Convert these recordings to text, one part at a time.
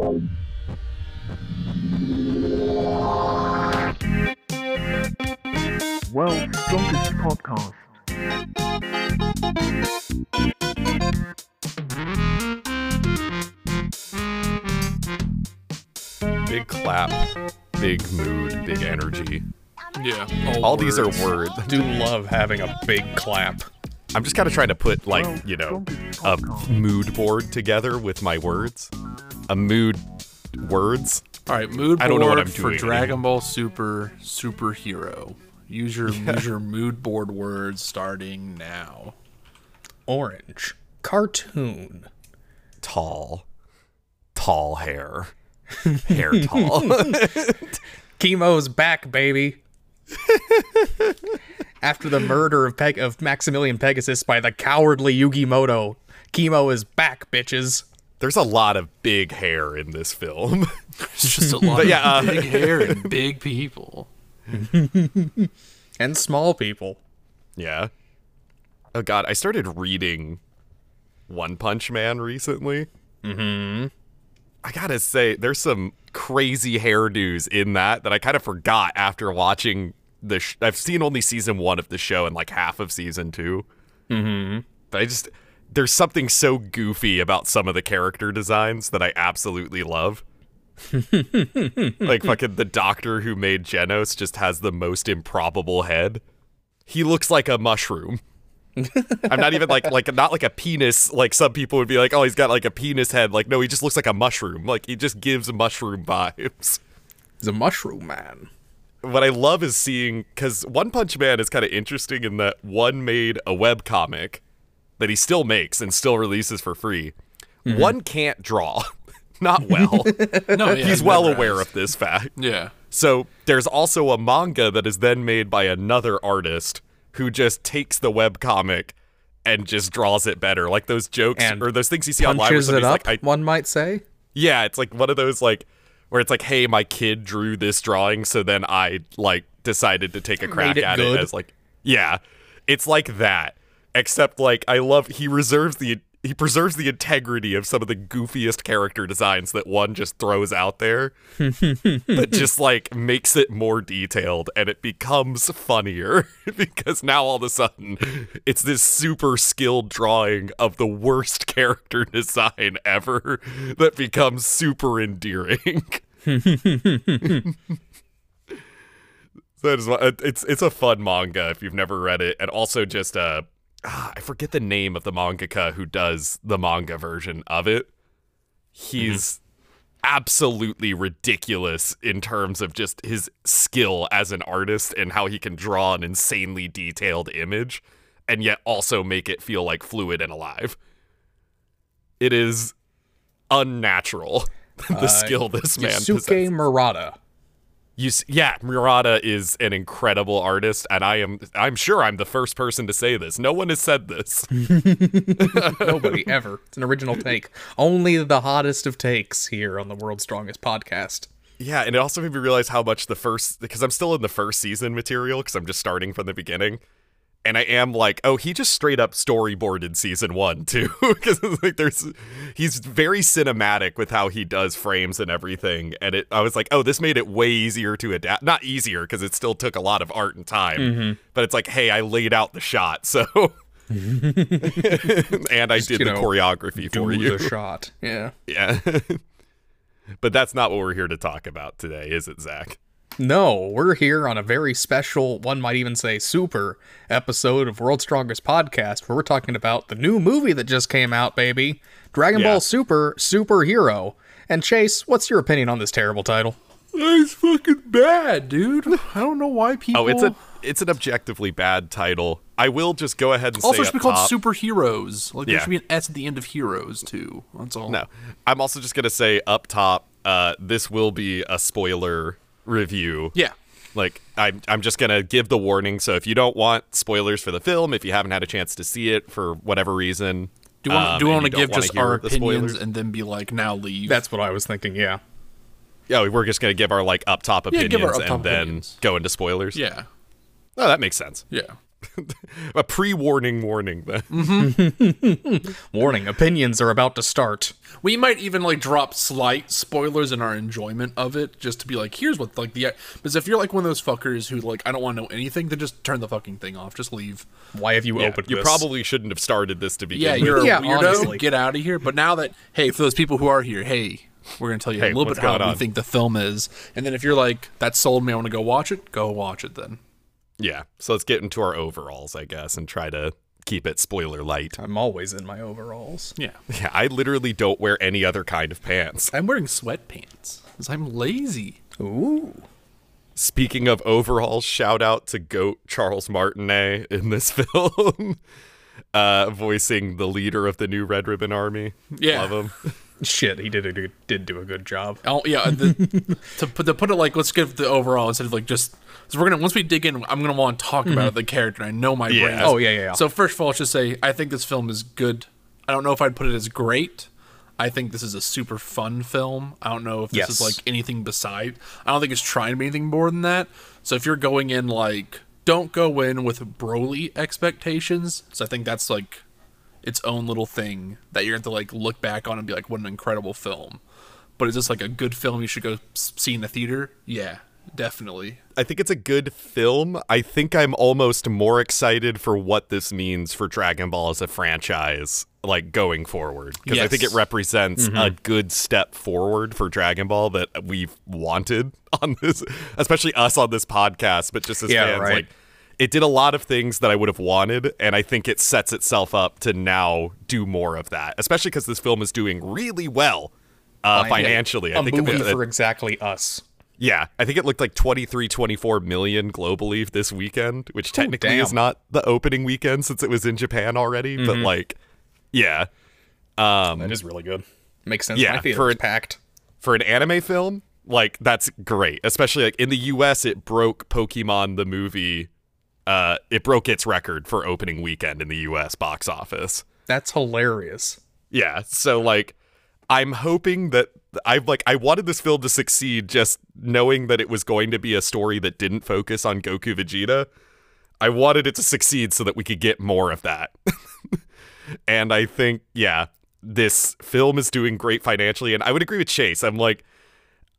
World's Strongest Podcast. Big clap, big mood, big energy. Yeah. All these are words. do love having a big clap. I'm just kind of trying to put like, you know, a mood board together with my words. A mood words. All right, mood board I don't know what I'm for doing Dragon Ball Super superhero. Use your use your mood board words starting now. Orange. Cartoon. Tall. Tall hair. Hair tall. Chemo's back, baby. After the murder of, Peg- of Maximilian Pegasus by the cowardly Yugi Muto, Chemo is back, bitches. There's a lot of big hair in this film. It's just a lot But of yeah, uh, big hair and big people. And small people. yeah. Oh god, I started reading One Punch Man recently. Mm-hmm. I gotta say, there's some crazy hairdos in that that I kind of forgot after watching the. Sh- I've seen only season one of the show and like half of season 2 Mm-hmm. But I just there's something so goofy about some of the character designs that I absolutely love. like fucking the doctor who made Genos just has the most improbable head. He looks like a mushroom. I'm not even like like not like a penis like some people would be like, oh, he's got like a penis head. Like, no, he just looks like a mushroom. Like he just gives mushroom vibes. He's a mushroom man. What I love is seeing because One Punch Man is kind of interesting in that one made a web comic that he still makes and still releases for free. Mm-hmm. One can't draw, not well. No, yeah, He's well aware has. of this fact. Yeah. So there's also a manga that is then made by another artist who just takes the webcomic and just draws it better. Like those jokes And or those things you see online where Punches it somebody's up, like, I, one might say. yeah, it's like one of those like where it's like, hey, my kid drew this drawing, so then I like decided to take a crack it at good. it as like, yeah, it's like that. Except like I love he reserves the he preserves the integrity of some of the goofiest character designs that one just throws out there, but just like makes it more detailed and it becomes funnier because now all of a sudden it's this super skilled drawing of the worst character design ever that becomes super endearing. So that is it's it's a fun manga if you've never read it, and also just uh, ah, I forget the name of the mangaka who does the manga version of it. He's absolutely ridiculous in terms of just his skill as an artist and how he can draw an insanely detailed image, and yet also make it feel like fluid and alive. It is unnatural the skill this man Yusuke possesses. Murata. You yeah, Murata is an incredible artist, and I am I'm sure I'm the first person to say this. No one has said this. Nobody ever. It's an original take. Only the hottest of takes here on the World's Strongest Podcast. yeah, and it also made me realize how much the first because I'm still in the first season material because I'm just starting from the beginning. And I am like, oh, he just straight up storyboarded season one too, because like there's, he's very cinematic with how he does frames and everything. And it, I was like, oh, this made it way easier to adapt. Not easier because it still took a lot of art and time, mm-hmm. but it's like, hey, I laid out the shot, so, and I did the know, choreography for you. the shot. Yeah. Yeah. but that's not what we're here to talk about today, is it, Zach? No, we're here on a very special, one might even say super episode of World's Strongest Podcast where we're talking about the new movie that just came out, baby Dragon Yeah. Ball Super Superhero. And Chase, what's your opinion on this terrible title? It's fucking bad, dude. I don't know why people. Oh, it's a it's an objectively bad title. I will just go ahead and also say it should be called top- superheroes. Like there should be an S at the end of heroes too. That's all. No, I'm also just gonna say up top. Uh, this will be a spoiler review. Yeah. Like I'm, I'm just gonna give the warning. So if you don't want spoilers for the film, if you haven't had a chance to see it for whatever reason, Do you want, um, do you want to give just our opinions spoilers- and then be like, now leave? That's what I was thinking, yeah. yeah, we're just gonna give our like up top opinions give our up top and then opinions. go into spoilers. yeah. Oh, that makes sense. Yeah. a pre-warning warning then. Mm-hmm. Warning: opinions are about to start. We might even like drop slight spoilers in our enjoyment of it, just to be like, here's what like the because if you're like one of those fuckers who like I don't want to know anything, then just turn the fucking thing off, just leave. Why have you Yeah, opened you this? probably shouldn't have started this to begin Yeah, with. you're a Yeah, weirdo. honestly. Get out of here. But now that hey, for those people who are here, hey, we're gonna tell you Hey, a little bit how going we think the film is, and then if you're like that sold me, I want to go watch it, go watch it then. Yeah. So let's get into our overalls, I guess, and try to keep it spoiler light. I'm always in my overalls. Yeah, Yeah, I literally don't wear any other kind of pants. I'm wearing sweatpants because I'm lazy. Ooh. Speaking of overalls, shout out to Goat Charles Martinet in this film, uh, voicing the leader of the new Red Ribbon Army. Yeah. Love him. Shit, he did a good, did do a good job. Oh yeah, the, to put to put it like let's give the overall instead of like just so we're gonna once we dig in, I'm gonna want to talk about mm-hmm. the character. I know my Yeah. brain. Oh, yeah, yeah, yeah. So first of all, let's just say I think this film is good. I don't know if I'd put it as great. I think this is a super fun film. I don't know if this is like anything beside. I don't think it's trying to be anything more than that. So if you're going in like, don't go in with Broly expectations. So I think that's like its own little thing that you're going to like look back on and be like, what an incredible film. But is this like a good film you should go see in the theater? Yeah, definitely. I think it's a good film. I think I'm almost more excited for what this means for Dragon Ball as a franchise, like going forward. Because I think it represents a good step forward for Dragon Ball that we've wanted on this, especially us on this podcast, but just as Yeah, fans. right. Like, it did a lot of things that I would have wanted, and I think it sets itself up to now do more of that, especially because this film is doing really well uh, financially. A I think movie it- for exactly us. Yeah, I think it looked like 23, 24 million globally this weekend, which technically is not the opening weekend since it was in Japan already, but Mm-hmm. like, yeah. Um, That is really good. Makes sense. Yeah, for an- packed. for an anime film, like that's great. Especially like in the US it broke Pokemon the movie uh it broke its record for opening weekend in the US box office. That's hilarious. Yeah, so like I'm hoping that I've like I wanted this film to succeed just knowing that it was going to be a story that didn't focus on Goku Vegeta. I wanted it to succeed so that we could get more of that. and I think yeah, this film is doing great financially and I would agree with Chase. I'm like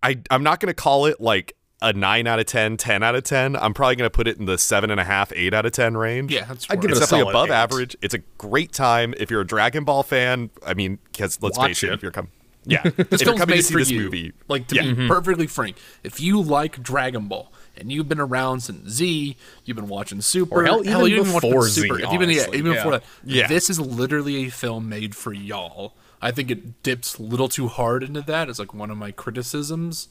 I I'm not going to call it like a 9 out of 10, 10 out of 10. I'm probably going to put it in the 7.5, 8 out of 10 range Yeah, that's I'd give it it's a definitely solid above eight. average. It's a great time if you're a Dragon Ball fan. I mean, because let's Watch face it, it. if you're coming, yeah, This film's made for this you. movie, Like to yeah, be perfectly frank, if you like Dragon Ball and you've been around since Z, you've been watching Super, Or hell, even you watched before Super. Z, you've been, yeah, even yeah. before that, Yeah. this is literally a film made for y'all. I think it dips a little too hard into that. It's like one of my criticisms.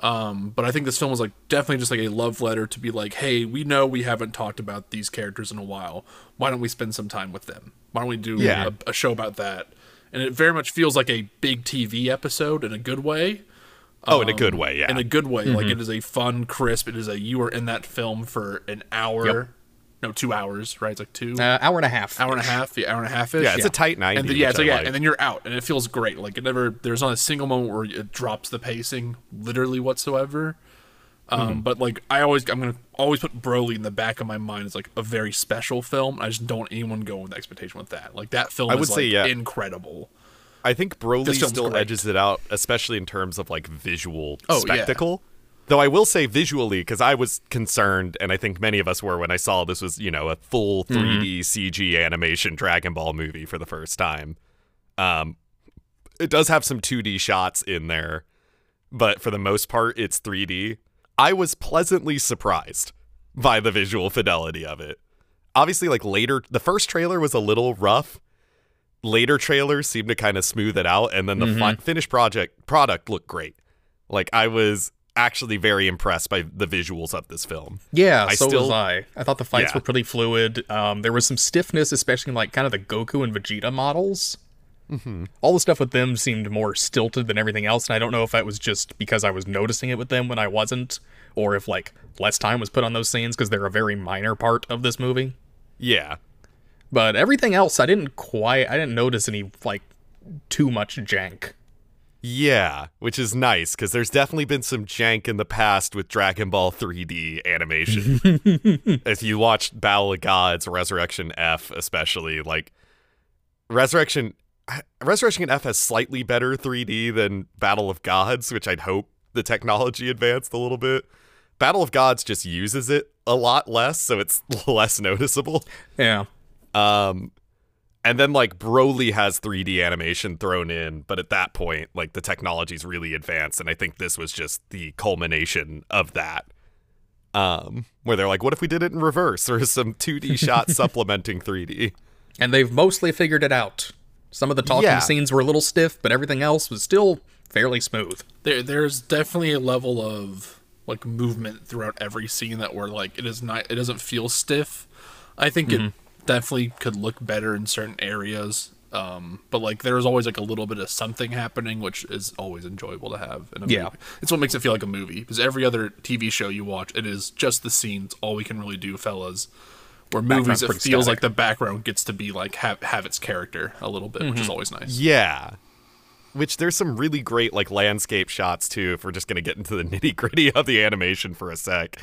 Um, but I think this film was like definitely just like a love letter to be like, hey, we know we haven't talked about these characters in a while. Why don't we spend some time with them? Why don't we do Yeah. a, a show about that? And it very much feels like a big TV episode in a good way oh, in a good way, yeah, in a good way. Like it is a fun, crisp. It is a you are in that film for an hour, Yep. no, two hours, right? It's like two Uh, hour and a half. hour and a half, yeah, hour and a half ish. yeah, it's a tight ninety. and then, yeah, which it's like, yeah, like. and then you're out, and it feels great. Like it never, there's not a single moment where it drops the pacing, literally whatsoever. Um, Mm-hmm. but like I always, I'm gonna always put Broly in the back of my mind as like a very special film. I just don't want anyone go with expectation with that. Like that film I is would say, like yeah. incredible. I think Broly still great. edges it out, especially in terms of like visual Oh, yeah. spectacle. Though I will say visually, because I was concerned, and I think many of us were when I saw this was, you know, a full Mm-hmm. 3D CG animation Dragon Ball movie for the first time. Um, it does have some 2D shots in there, but for the most part, it's 3D. I was pleasantly surprised by the visual fidelity of it. Obviously, like later, the first trailer was a little rough. Later trailers seemed to kind of smooth it out, and then the fi- finished project product looked great. Like I was actually very impressed by the visuals of this film. Yeah, I so still- was I. I thought the fights Yeah. were pretty fluid. Um, there was some stiffness, especially in like kind of the Goku and Vegeta models. Mm-hmm. All the stuff with them seemed more stilted than everything else, and I don't know if that was just because I was noticing it with them when I wasn't, or if like less time was put on those scenes because they're a very minor part of this movie. Yeah, But everything else, I didn't quite, I didn't notice any like too much jank. Yeah, which is nice because there's definitely been some jank in the past with Dragon Ball 3D animation. if you watched Battle of Gods, Resurrection F, especially, like Resurrection Resurrection F has slightly better 3D than Battle of Gods, which I'd hope the technology advanced a little bit. Battle of Gods just uses it a lot less, so it's less noticeable. Yeah. Um, and then like Broly has 3D animation thrown in, but at that point, like the technology's really advanced, and I think this was just the culmination of that. Um, where they're like, what if we did it in reverse or some 2D shots supplementing 3D? And they've mostly figured it out. Some of the talking Yeah. scenes were a little stiff, but everything else was still fairly smooth. There, there's definitely a level of like movement throughout every scene that where like it is not, it doesn't feel stiff. I think it definitely could look better in certain areas. Um, but like there's always like a little bit of something happening, which is always enjoyable to have in a Yeah. movie. It's what makes it feel like a movie. Because every other TV show you watch, it is just the scenes. All we can really do, fellas. Where movies, it feels static. like the background gets to be like have have its character a little bit, which is always nice. Yeah. Which there's some really great like landscape shots too, if we're just gonna get into the nitty gritty of the animation for a sec.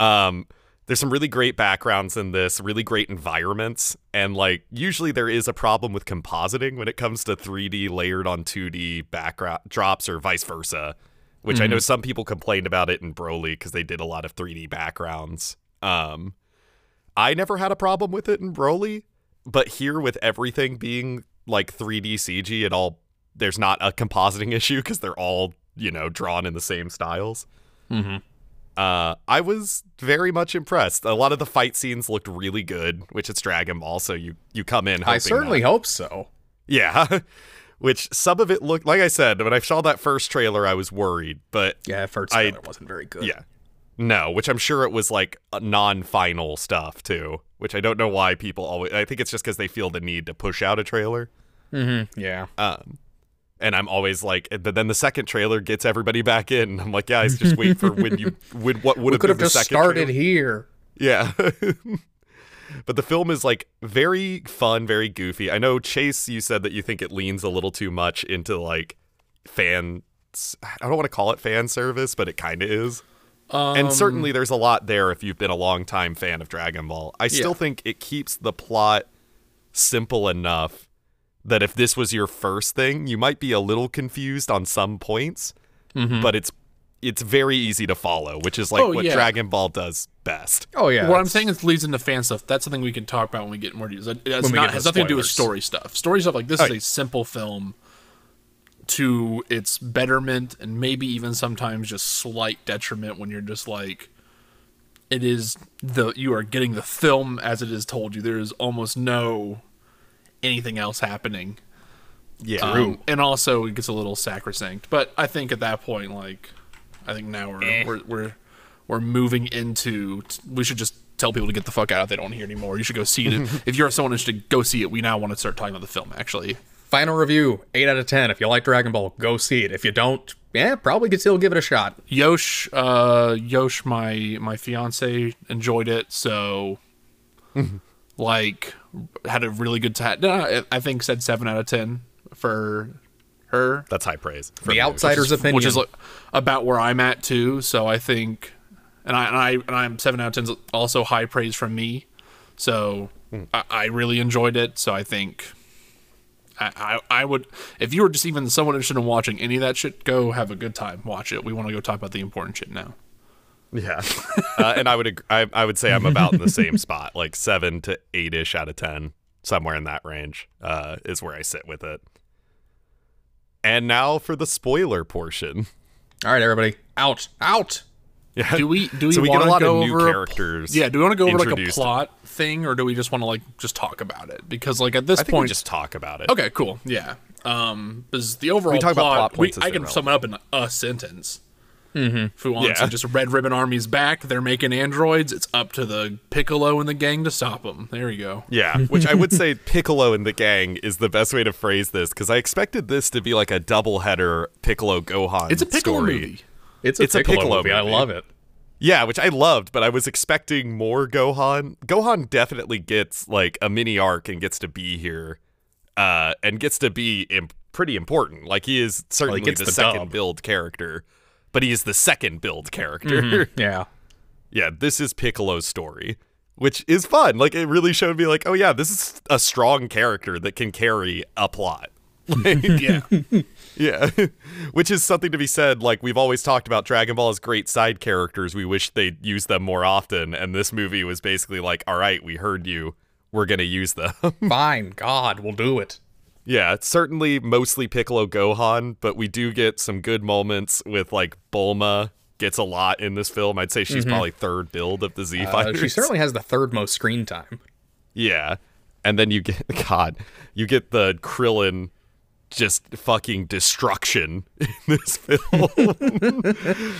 Um there's some really great backgrounds in this, really great environments, and like usually there is a problem with compositing when it comes to 3D layered on 2D background drops or vice versa. Which I know some people complained about it in Broly because they did a lot of 3D backgrounds. Um, I never had a problem with it in Broly, but here with everything being like 3D CG, it all there's not a compositing issue because they're all you know drawn in the same styles. Mm-hmm. Uh, I was very much impressed. A lot of the fight scenes looked really good, which it's Dragon Ball, so you you come in. I certainly that- hope so. yeah. Which some of it looked like I said when I saw that first trailer, I was worried, but Yeah, first I- trailer wasn't very good. yeah. No, which I'm sure it was like non-final stuff too, which I don't know why people always I think it's just cuz they feel the need to push out a trailer. Yeah. Um and I'm always like but then the second trailer gets everybody back in. I'm like, guys, just wait for when you when what would have could been have the just second started trailer. here. Yeah. but the film is like very fun, very goofy. I know Chase you said that you think it leans a little too much into like fan I don't want to call it fan service, but it kind of is. And um, certainly there's a lot there if you've been a long time fan of Dragon Ball. I still Yeah. think it keeps the plot simple enough that if this was your first thing, you might be a little confused on some points, mm-hmm. but it's it's very easy to follow, which is like Oh, what yeah. Dragon Ball does best. Oh yeah. what I'm saying is leads into fan stuff. That's something we can talk about when we get more details. It has, When we not, get has nothing to do with story stuff. Story stuff like this Oh, is a simple film to its betterment and maybe even sometimes just slight detriment when you're just like it is the you are getting the film as it is told you. There is almost no anything else happening. Yeah. Um, and also it gets a little sacrosanct. But I think at that point, like, I think now we're Eh. we're, we're we're moving into. We should just tell people to get the fuck out. if They don't want to hear anymore. You should go see it. if you're someone interested, go see it. We now want to start talking about the film. Actually, Final review, eight out of ten. If you like Dragon Ball, go see it. If you don't, yeah, probably could still give it a shot. Yosh, uh, Yosh, my my fiance enjoyed it. So, like, had a really good time. No, I, I think said seven out of ten for her. That's high praise. for The me. outsider's opinion. which is like, about where I'm at too. So I think, and I and I and I'm seven out of ten. Also high praise from me. So I, I really enjoyed it. So I think. I, I, I would if you were just even someone interested in watching any of that shit, go have a good time. Watch it. We want to go talk about the important shit now. Yeah, uh, and I would ag- I, I would say I'm about in the same spot, like seven to eight ish out of ten, somewhere in that range uh, is where I sit with it. And now for the spoiler portion. All right, everybody, out, out. Yeah, Do we do we, so we want a lot to go of new over a- characters. yeah, do we want to go over like a plot thing, or do we just want to like just talk about it? Because like at this I point, we just talk about it. Okay, cool. Yeah. Um, because the overall we talk about plot, plot we- points as I can sum it up in a sentence. Mm-hmm. If we want Yeah. to, just Red Ribbon Army's back. They're making androids. It's up to the Piccolo and the gang to stop them. There you go. Yeah, which I would say Piccolo and the gang is the best way to phrase this because I expected this to be like a double header Piccolo Gohan. It's a Piccolo story. movie. It's a, It's a Piccolo, Piccolo movie. I love it. Yeah, which I loved, but I was expecting more Gohan. Gohan definitely gets like a mini arc and gets to be here, uh, and gets to be imp- pretty important. Like he is certainly gets the, the second dub. build character, but he is the second build character. Yeah. yeah, this is Piccolo's story, which is fun. Like it really showed me like, oh yeah, this is a strong character that can carry a plot. Like, Yeah. Yeah. which is something to be said. Like we've always talked about Dragon Ball as great side characters. We wish they'd use them more often. And this movie was basically like, all right, we heard you. We're gonna use them. Fine. God, we'll do it. Yeah, it's certainly mostly Piccolo Gohan, but we do get some good moments with like Bulma gets a lot in this film. I'd say she's probably third build of the Z Uh, fighters. she certainly has the third most screen time. yeah. And then you get God, you get the Krillin just fucking destruction in this film.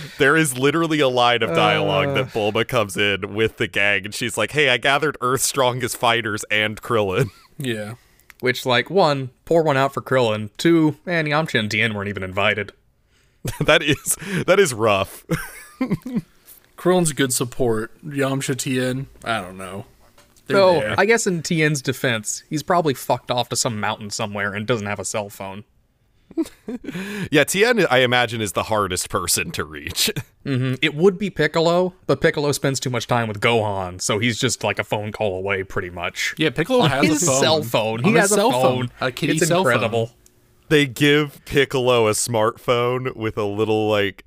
there is literally a line of dialogue that uh. Bulma comes in with the gang and she's like, "Hey, I gathered Earth's strongest fighters and Krillin." Yeah. Which, like, one, pour one out for Krillin. Two, and Yamcha and Tien weren't even invited. that is that is rough. Krillin's good support. Yamcha Tien, I don't know. They're So, there. I guess in Tien's defense, he's probably fucked off to some mountain somewhere and doesn't have a cell phone. Yeah, Tien, I imagine, is the hardest person to reach. It would be Piccolo, but Piccolo spends too much time with Gohan, so he's just like a phone call away, pretty much. yeah, Piccolo On has his a phone. cell phone. He On his has a cell phone. A kitty it's cell phone. incredible. they give Piccolo a smartphone with a little like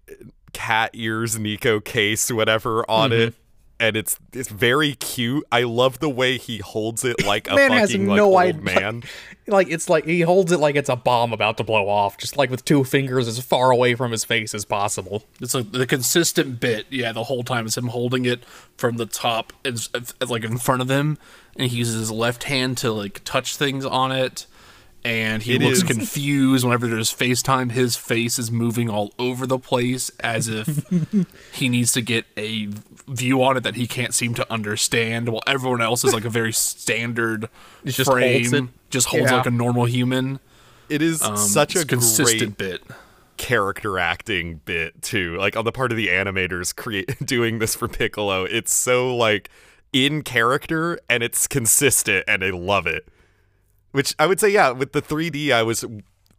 cat ears Nico case, whatever, on Mm-hmm. it. And it's it's very cute. I love the way he holds it like a Man has fucking like no old idea- man. Like it's like he holds it like it's a bomb about to blow off, just like with two fingers as far away from his face as possible. It's like the consistent bit, yeah, the whole time is him holding it from the top, it's, it's like in front of him, and he uses his left hand to like touch things on it, and he It looks is- confused whenever there's FaceTime. His face is moving all over the place as if he needs to get a view on it that he can't seem to understand, while everyone else is like a very standard just frame, holds it. just holds Yeah. like a normal human. It is Um, such a consistent great bit. character acting bit too. Like on the part of the animators create doing this for Piccolo. It's so like in character and it's consistent and I love it. Which I would say yeah, with the 3D I was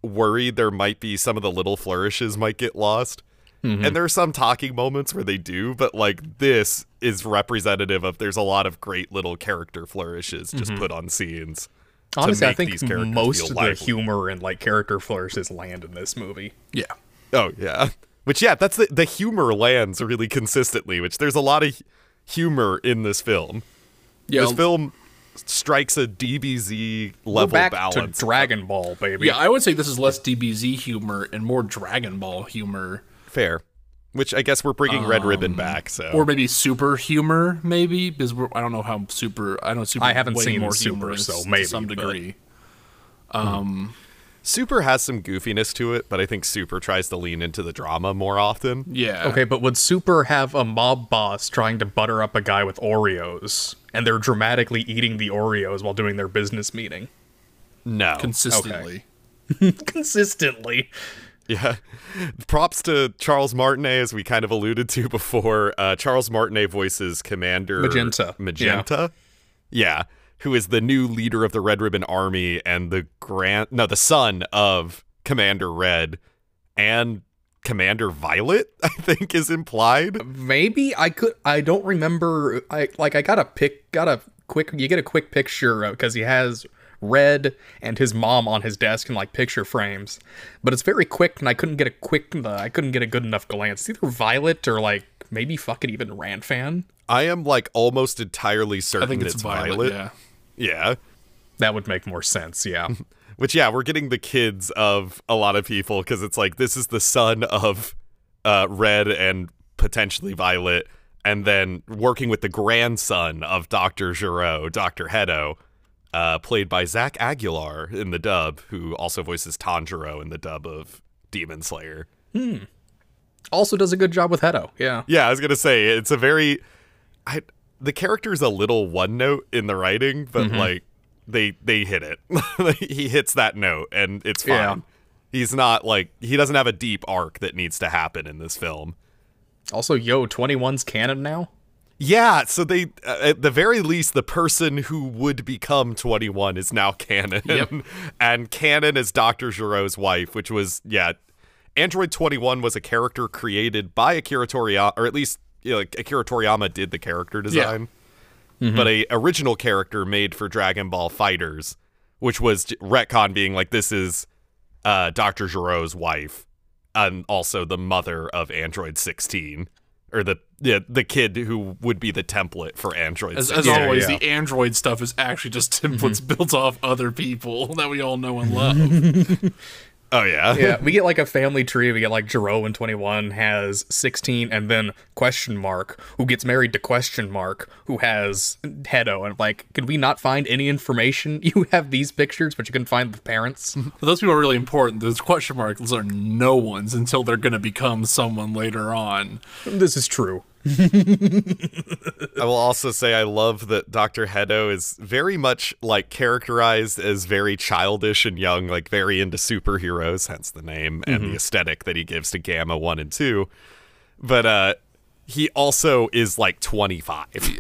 worried there might be some of the little flourishes might get lost. Mm-hmm. And there are some talking moments where they do, but like this is representative of there's a lot of great little character flourishes just mm-hmm. put on scenes. Honestly, I think these characters most feel of the humor and like character flourishes land in this movie. Yeah. Oh yeah. Which yeah, that's the the humor lands really consistently. Which there's a lot of humor in this film. Yeah, This film strikes a DBZ level back balance. to Dragon Ball, baby. Yeah, I would say this is less DBZ humor and more Dragon Ball humor, Fair. Which I guess we're bringing Red Ribbon um, back. So or maybe super humor, maybe because we're, I don't know how super. I don't super. I haven't seen more Super, humorous so to maybe, some but- degree. Um, Super has some goofiness to it, but I think Super tries to lean into the drama more often. Yeah. Okay, but would Super have a mob boss trying to butter up a guy with Oreos, and they're dramatically eating the Oreos while doing their business meeting? No. Consistently. Consistently. Yeah. Props to Charles Martinet, as we kind of alluded to before. Uh, Charles Martinet voices Commander Magenta. Magenta. Yeah. Who is the new leader of the Red Ribbon Army and the grand no, the son of Commander Red and Commander Violet, I think is implied. Maybe I could. I don't remember. I like. I got a pic. Got a quick. You get a quick picture because he has Red and his mom on his desk in like picture frames, but it's very quick, and I couldn't get a quick. I couldn't get a good enough glance. It's either Violet or like maybe fucking even Ranfan. I am like almost entirely certain I certain think it's, it's Violet. Violet. Yeah. Yeah. That would make more sense. Yeah. Which yeah, we're getting the kids of a lot of people because it's like this is the son of uh, Red and potentially Violet, and then working with the grandson of Doctor Gero, Doctor Hedo, uh, played by Zach Aguilar in the dub, who also voices Tanjiro in the dub of Demon Slayer. Hmm. Also does a good job with Hedo. Yeah. Yeah, I was gonna say it's a very, I the character's a little one note in the writing, but Mm-hmm. like they they hit it. he hits that note, and it's fine. Yeah. He's not like he doesn't have a deep arc that needs to happen in this film. Also, yo, 21's canon now. Yeah, so they uh, at the very least the person who would become 21 is now canon. Yep. and canon is Dr. Gero's wife, which was yeah, Android 21 was a character created by Akira Toriyama or at least you know, like Akira Toriyama did the character design. But a original character made for Dragon Ball FighterZ, which was retcon being like this is uh, Dr. Gero's wife and also the mother of Android 16 or the the, the kid who would be the template for Android As, 16. as Yeah, always, yeah. the Android stuff is actually just templates built off other people that we all know and love. oh yeah. Yeah, we get like a family tree. We get like Gero in 21 has 16, and then question mark who gets married to question mark who has Hedo. And like, could we not find any information? You have these pictures, but you can find the parents. But those people are really important. Those question marks are no one's until they're going to become someone later on. this is true. I will also say I love that Dr. Hedo is very much like characterized as very childish and young, like very into superheroes, hence the name and the aesthetic that he gives to Gamma 1 and 2. But uh he also is like 25.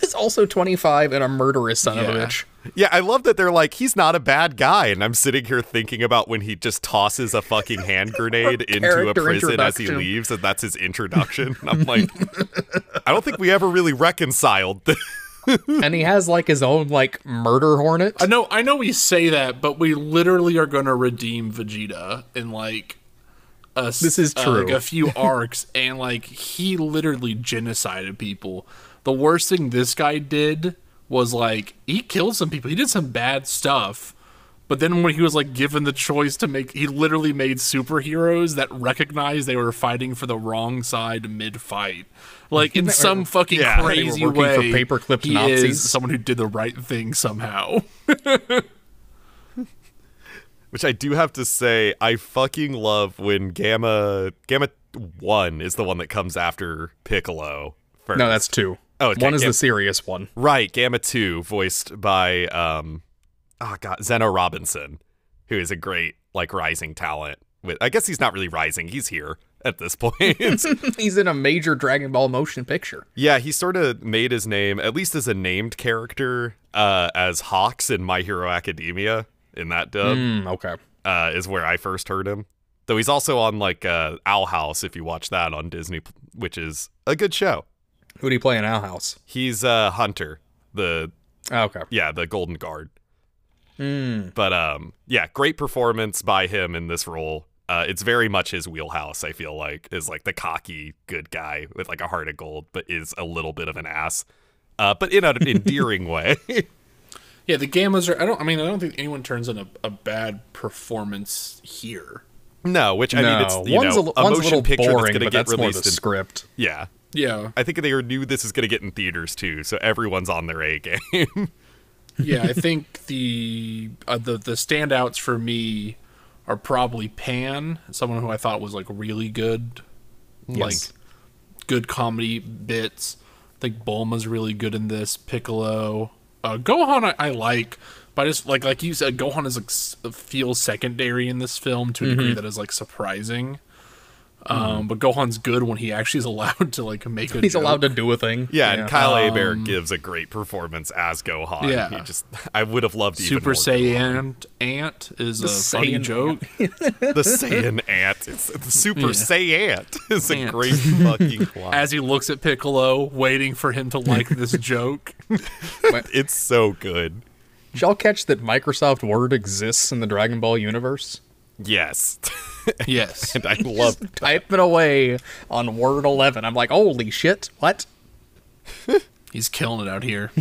He's also 25 and a murderous son of a bitch. Yeah, I love that they're like, he's not a bad guy. And I'm sitting here thinking about when he just tosses a fucking hand grenade into a prison as he leaves, and that's his introduction. And I'm like, I don't think we ever really reconciled. this. and he has like his own like murder hornet. I know, I know we say that, but we literally are going to redeem Vegeta in like a, s- This is uh, true. like a few arcs, and like he literally genocided people. The worst thing this guy did was like he killed some people. He did some bad stuff. But then when he was like given the choice to make, he literally made superheroes that recognized they were fighting for the wrong side mid-fight. Like in some fucking Yeah, they were crazy working for way, paperclipped he Nazis. is someone who did the right thing somehow. Which I do have to say, I fucking love when Gamma Gamma One is the one that comes after Piccolo. First. No, that's two. Oh, okay, one is yeah. the serious one. right. Gamma Two, voiced by um, oh god, Zeno Robinson, who is a great like rising talent. With I guess he's not really rising; he's here at this point. He's in a major Dragon Ball motion picture. yeah, he sort of made his name, at least as a named character, uh, as Hawks in My Hero Academia. In that dub, Mm, okay. uh, is where I first heard him. Though he's also on like uh, Owl House, if you watch that on Disney, which is a good show. Who do you play in Owl House? He's uh, Hunter, the Oh, okay. yeah, the Golden Guard. Mm. But um, yeah, great performance by him in this role. Uh, it's very much his wheelhouse. I feel like is like the cocky good guy with like a heart of gold, but is a little bit of an ass, uh, but in an endearing way. Yeah, the gammas are. I don't. I mean, I don't think anyone turns in a, a bad performance here. no, which I no, mean, it's you one's, know a, a, one's a motion little picture boring, that's going to but get that's more the released. In, script. yeah, Yeah, I think they knew this is going to get in theaters too, so everyone's on their A game. yeah. I think the uh, the the standouts for me are probably Pan, someone who I thought was like really good, Yes. like good comedy bits. I think Bulma's really good in this. Piccolo, uh, Gohan, I, I like, but I just like like you said, Gohan is like feels secondary in this film to a degree that is like surprising. Um, but Gohan's good when he actually is allowed to like make a. He's joke. allowed to do a thing. Yeah, and Kyle Um, Hebert gives a great performance as Gohan. Yeah. he just I would have loved even Super more Saiyan Ant is a funny joke. The Saiyan ant. It's the Super Yeah. Saiyan is a Ant. great fucking line. As he looks at Piccolo, waiting for him to like this joke. it's so good. Did y'all catch that Microsoft Word exists in the Dragon Ball universe? Yes, Yes. and I love. Typing away on Word 11. I'm like, holy shit, what? He's killing it out here.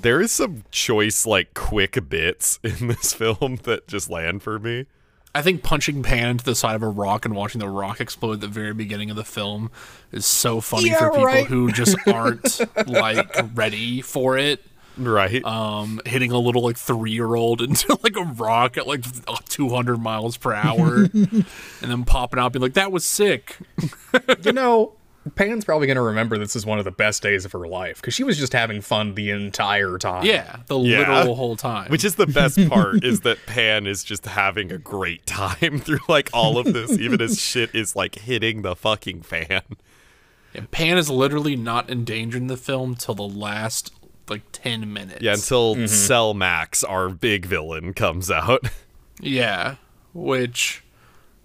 There is some choice like quick bits in this film that just land for me. I think punching Pan into the side of a rock and watching the rock explode at the very beginning of the film is so funny Yeah, for people right. who just aren't like ready for it. Right. Um, hitting a little like three year old into like a rock at like 200 miles per hour and then popping out being like, that was sick. You know, Pan's probably going to remember this as one of the best days of her life because she was just having fun the entire time. Yeah, the Yeah. literal whole time. Which is the best part is that Pan is just having a great time through like all of this, even as shit is like hitting the fucking fan. And Pan is literally not endangered in the film till the last like ten minutes. Yeah, until Cell Max, our big villain, comes out. Yeah, which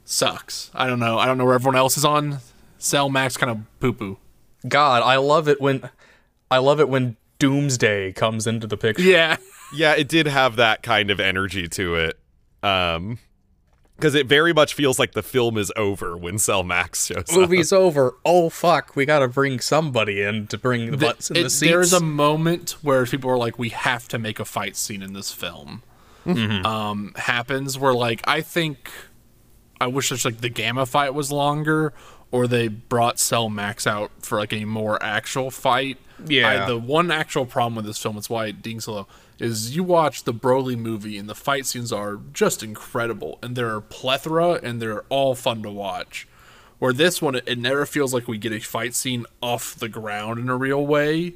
sucks. I don't know. I don't know where everyone else is on. Cell Max kind of poo poo. God, I love it when I love it when Doomsday comes into the picture. Yeah. yeah, it did have that kind of energy to it. Um because it very much feels like the film is over when Cell Max shows up. Movie's over. Oh fuck, we gotta bring somebody in to bring the butts in It- the seats. There's a moment where people are like, "We have to make a fight scene in this film." Mm-hmm. Um, happens where like I think I wish there's like the gamma fight was longer, or they brought Cell Max out for like a more actual fight. Yeah. I, the one actual problem with this film, is why it dings so low, is you watch the Broly movie and the fight scenes are just incredible, and there are plethora and they're all fun to watch. Where this one, it, never feels like we get a fight scene off the ground in a real way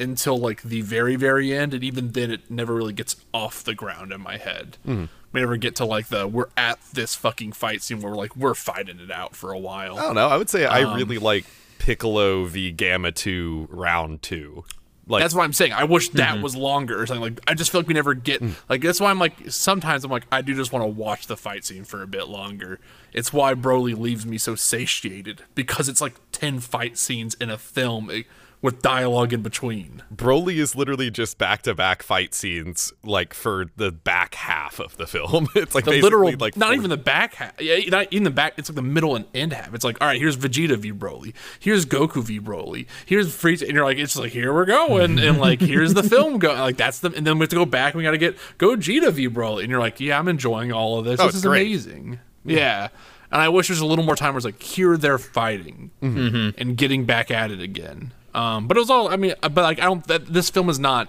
until like the very very end and even then it never really gets off the ground in my head hmm. we never get to like the we're at this fucking fight scene where we're like we're fighting it out for a while I don't know. I would say I um, really like Piccolo v Gamma 2 round 2. Like that's what i'm saying. I wish that was longer or something. Like i just feel like we never get like that's why i'm like sometimes i'm like i do just want to watch the fight scene for a bit longer. It's why broly leaves me so satiated because it's like 10 fight scenes in a film. Eh, with dialogue in between Broly is literally just back-to-back fight scenes like for the back half of the film. It's like the literal, like not even the back half. Yeah, not even the back. It's like the middle and end half. It's like, all right, here's Vegeta v Broly. Here's Goku v Broly. Here's Frieza, and you're like, it's like here we're going, and like here's the film go. Like that's the, and then we have to go back. and We got to get Gogeta v Broly, and you're like, yeah, I'm enjoying all of this. Oh, this is great. amazing. Yeah. And I wish there's a little more time where it's like here they're fighting Mm-hmm. and getting back at it again. Um, but it was all. I mean, but like I don't. That, this film is not.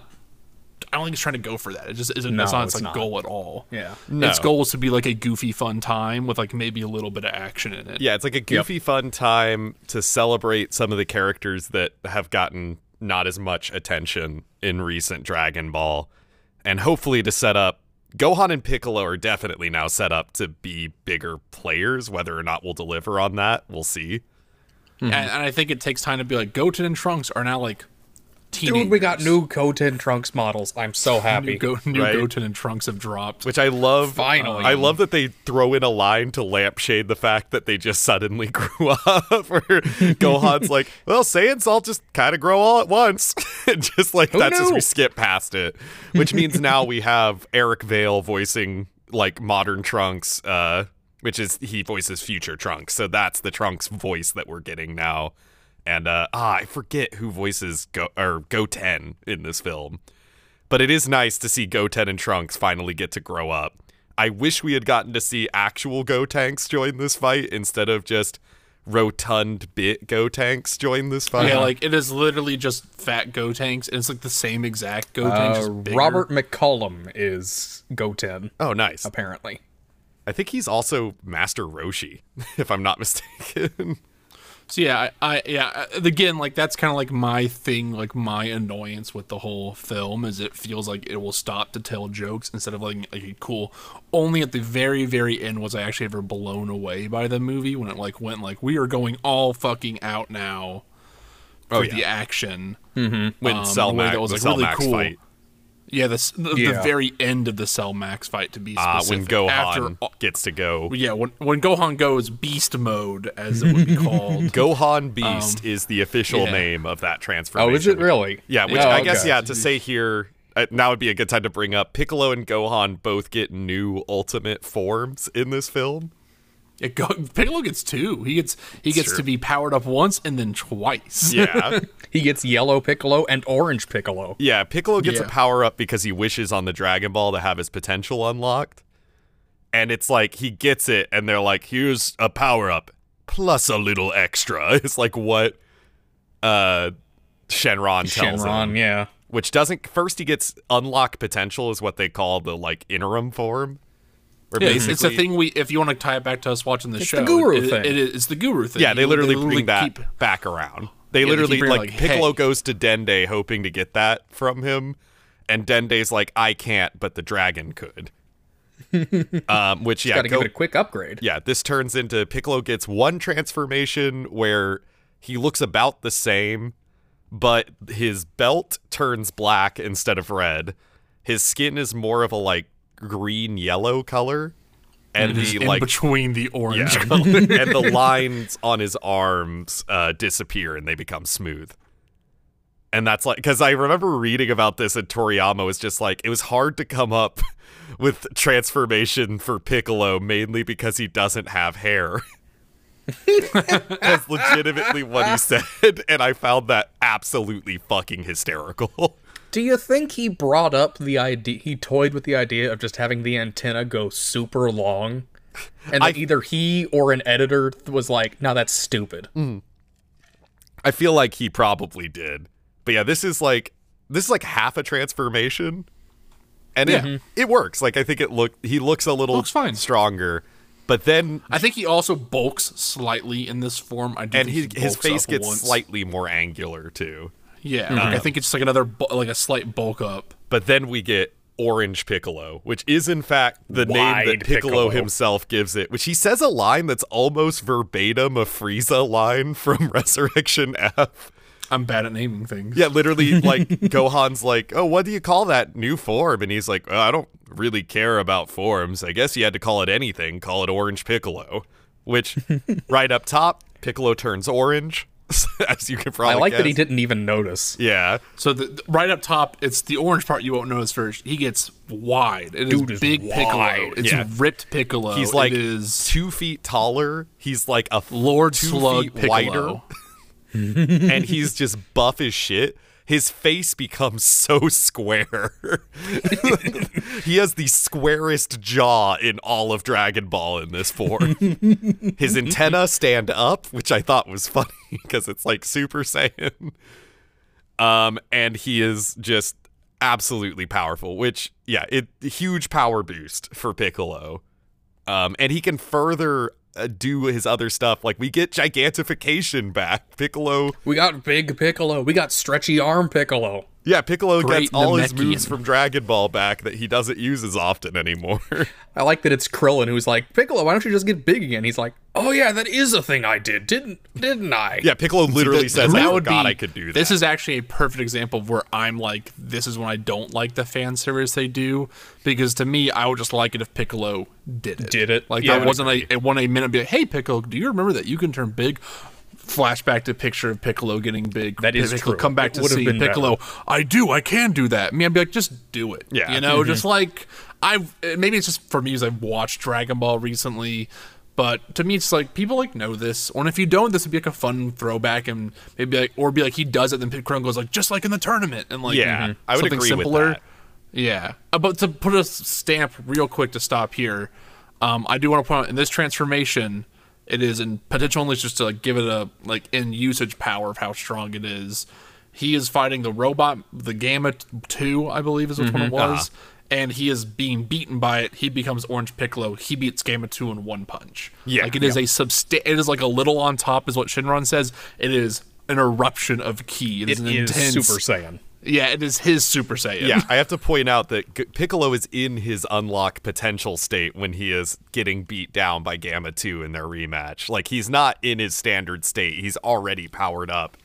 I don't think it's trying to go for that. It just isn't. No, it's not it's its like not. goal at all. Yeah. No. Its goal is to be like a goofy, fun time with like maybe a little bit of action in it. Yeah, it's like a goofy, fun time to celebrate some of the characters that have gotten not as much attention in recent Dragon Ball, and hopefully to set up. Gohan and Piccolo are definitely now set up to be bigger players. Whether or not we'll deliver on that, we'll see. And, and I think it takes time to be like Goten and Trunks are now like teenagers. Dude, we got new Goten Trunks models. I'm so happy. new, Go- new Right. Goten and Trunks have dropped. Which I love. Finally. I love that they throw in a line to lampshade the fact that they just suddenly grew up. Where Gohan's like, "Well, Saiyans all just kind of grow all at once," and just like that's just we skip past it. Which means now we have Eric Vale voicing like modern Trunks, uh, which is he voices future Trunks. So that's the Trunks voice that we're getting now. And uh, ah, I forget who voices Go or Goten in this film but it is nice to see Goten and Trunks finally get to grow up. I wish we had gotten to see actual Gotenks join this fight instead of just rotund bit Gotenks join this fight. yeah, like it is literally just fat Gotenks, and it's like the same exact Gotenks. Uh. Robert McCollum is Goten, oh, nice. apparently. I think he's also Master Roshi, if I'm not mistaken. So yeah, I, I yeah uh, again like that's kind of like my thing, like my annoyance with the whole film is it feels like it will stop to tell jokes instead of like like a cool. Only at the very very end was I actually ever blown away by the movie when it like went like we are going all fucking out now for Oh, yeah. the action. when Um, Cell the way Max, that was, the like, Cell really Max cool. fight. Yeah, the, s- the, the very end of the Cell Max fight to be Ah, specific. when Gohan After, gets to go. yeah, when when Gohan goes beast mode as it would be called. Gohan Beast is the official Um, yeah. name of that transformation. Oh, is it really? Yeah, which Oh, I guess okay. yeah to say here uh, now would be a good time to bring up Piccolo and Gohan both get new ultimate forms in this film. Yeah, Go- Piccolo gets two. He gets he gets to be powered up once and then twice. Yeah. He gets yellow Piccolo and orange Piccolo. yeah, Piccolo gets a power up because he wishes on the Dragon Ball to have his potential unlocked. And it's like he gets it and they're like here's a power up plus a little extra. It's like what uh Shenron tells him. Shenron, yeah. which doesn't first he gets unlock potential is what they call the like interim form Yeah, it's, it's a thing we if you want to tie it back to us watching the It's show. the guru it- thing. It is it's the guru thing. yeah they You- literally bring that keep- back around they they literally keep bringing, like, like, piccolo hey. goes to dende hoping to get that from him and dende's like i can't but the dragon could um which yeah Got to go- give it a quick upgrade. yeah this turns into piccolo gets one transformation where he looks about the same, but his belt turns black instead of red. His skin is more of a like green yellow color, and It's the in like between the orange yeah. and the lines on his arms uh, disappear and they become smooth. And that's like because I remember reading about this, and Toriyama was just like, it was hard to come up with transformation for Piccolo, mainly because he doesn't have hair. That's legitimately what he said, and I found that absolutely fucking hysterical. Do you think he brought up the idea? He toyed with the idea of just having the antenna go super long, and I- either he or an editor was like, "No, that's stupid." Mm. I feel like he probably did. But yeah, this is like this is like half a transformation. And Yeah. it mm-hmm. it works. Like I think it look he looks a little Looks fine. stronger. But then I think he also bulks slightly in this form. I do and think he, he his bulks face up gets once. slightly more angular too. Yeah, mm-hmm. I think it's just like another like a slight bulk up. But then we get Orange Piccolo, which is in fact the name that Piccolo, Piccolo. himself gives it, which he says a line that's almost verbatim a Frieza line from Resurrection F. I'm bad at naming things. Yeah, literally, like Gohan's like, "Oh, what do you call that new form?" And he's like, "Oh, "I don't really care about forms. I guess you had to call it anything. Call it Orange Piccolo." Which, right up top, Piccolo turns orange, as you can probably. I like that he didn't even notice. Yeah, So the, right up top, it's the orange part you won't notice first. He gets wide. It is Dude is big Piccolo. wide. It's Yeah. ripped Piccolo. he's like two feet taller. He's like a Lord two Slug feet Piccolo. wider, and he's just buff as shit. His face becomes so square. he has the squarest jaw in all of Dragon Ball in this form. His antenna stand up, which I thought was funny because it's like Super Saiyan. Um, and he is just absolutely powerful. Which, yeah, it huge power boost for Piccolo. Um, and he can further uh, do his other stuff. Like we get gigantification back. Piccolo, We got big Piccolo. We got stretchy arm Piccolo. Yeah, Piccolo Great gets all his moves from Dragon Ball back that he doesn't use as often anymore. I like that it's Krillin who's like, Piccolo, why don't you just get big again? He's like, Oh yeah, that is a thing I did, didn't didn't I? yeah, Piccolo literally That- says, "I that would forgot be- I could do that." This is actually a perfect example of where I'm like, this is when I don't like the fan service they do because to me, I would just like it if Piccolo did it. Did it? Like Yeah, that wasn't a, it wasn't a minute be like, hey Piccolo, do you remember that you can turn big? Flashback to picture of Piccolo getting big. That is Piccolo true. Come back It to see Piccolo. I do. I can do that. I mean, I'd be like, just do it. Yeah. You know, just like I. Maybe it's just for me as I've watched Dragon Ball recently. But to me, it's like people like know this, or if you don't, this would be like a fun throwback, and maybe like, or be like he does it, then Piccolo goes like just like in the tournament, and like Yeah, mhm, I would something agree with simpler. that. Yeah, Uh, but to put a stamp real quick to stop here, um, I do want to point out in this transformation, it is in potential only just to like give it a like in usage power of how strong it is. He is fighting the robot, the Gamma Two, I believe is which one it Uh-huh. was, and he is being beaten by it. He becomes Orange Piccolo. He beats Gamma Two in one punch. Yeah, like it is a substa- It is like a little on top, is what Shenron says. It is an eruption of ki. It is It an is intense Super Saiyan. Yeah, it is his Super Saiyan. yeah, I have to point out that G- Piccolo is in his unlock potential state when he is getting beat down by Gamma 2 in their rematch. Like he's not in his standard state. He's already powered up.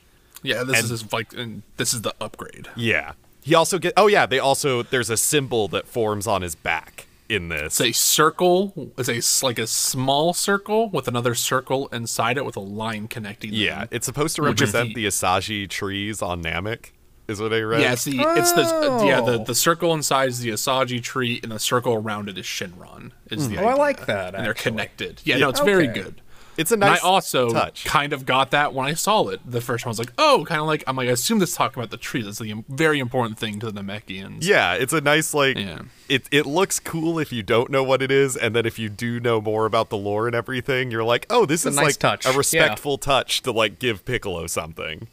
Yeah, this And- is his, like, and this is the upgrade. Yeah. He also get Oh yeah, they also there's a symbol that forms on his back in this. It's a circle. It's a like a small circle with another circle inside it with a line connecting. them. Yeah, it's supposed to represent the- the Asagi trees on Namek. Is what I read. yeah. It's the it's the uh, yeah the Oh. the circle inside is the Asagi tree, and the circle around it is Shenron. Is the Oh, I like that, And they're connected. Yeah, no, it's very good. It's a And nice I also touch. kind of got that when I saw it. The first one I was like, oh, kind of like I'm like I assume this talking about the tree. That's the very important thing to the Namekians. Yeah, it's a nice like Yeah. it it looks cool if you don't know what it is, and then if you do know more about the lore and everything, you're like, oh, this a is nice like touch. a Yeah. respectful touch to like give Piccolo something.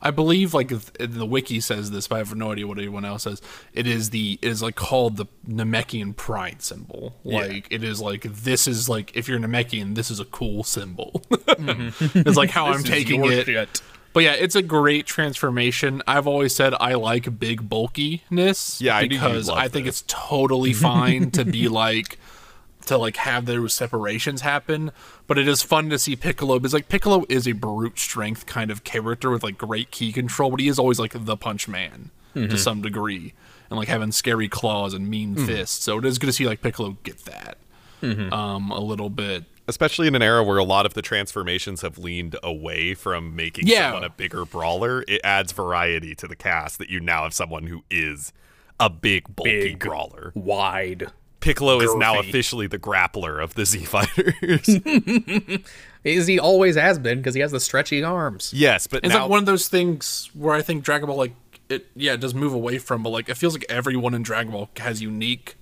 I believe like the wiki says this, but I have no idea what anyone else says. It is the it is like called the Namekian pride symbol. Like it is like this is like if you're Namekian, this is a cool symbol. it's like how I'm taking it. shit. But yeah, it's a great transformation. I've always said I like big bulkiness. Yeah, I because I think it's totally fine to be like to like have those separations happen. But it is fun to see Piccolo because like Piccolo is a brute strength kind of character with like great ki control, but he is always like the punch man to mm-hmm. some degree, and like having scary claws and mean mm. fists. So it is good to see like Piccolo get that mm-hmm. um a little bit. especially in an era where a lot of the transformations have leaned away from making Yeah. someone a bigger brawler. It adds variety to the cast that you now have someone who is a big, bulky Big. brawler. Wide. Piccolo is now Girthy. officially the grappler of the Z Fighters. Is he always has been because he has the stretchy arms. yes, but It's now like one of those things where I think Dragon Ball like it yeah, it does move away from, but like it feels like everyone in Dragon Ball has unique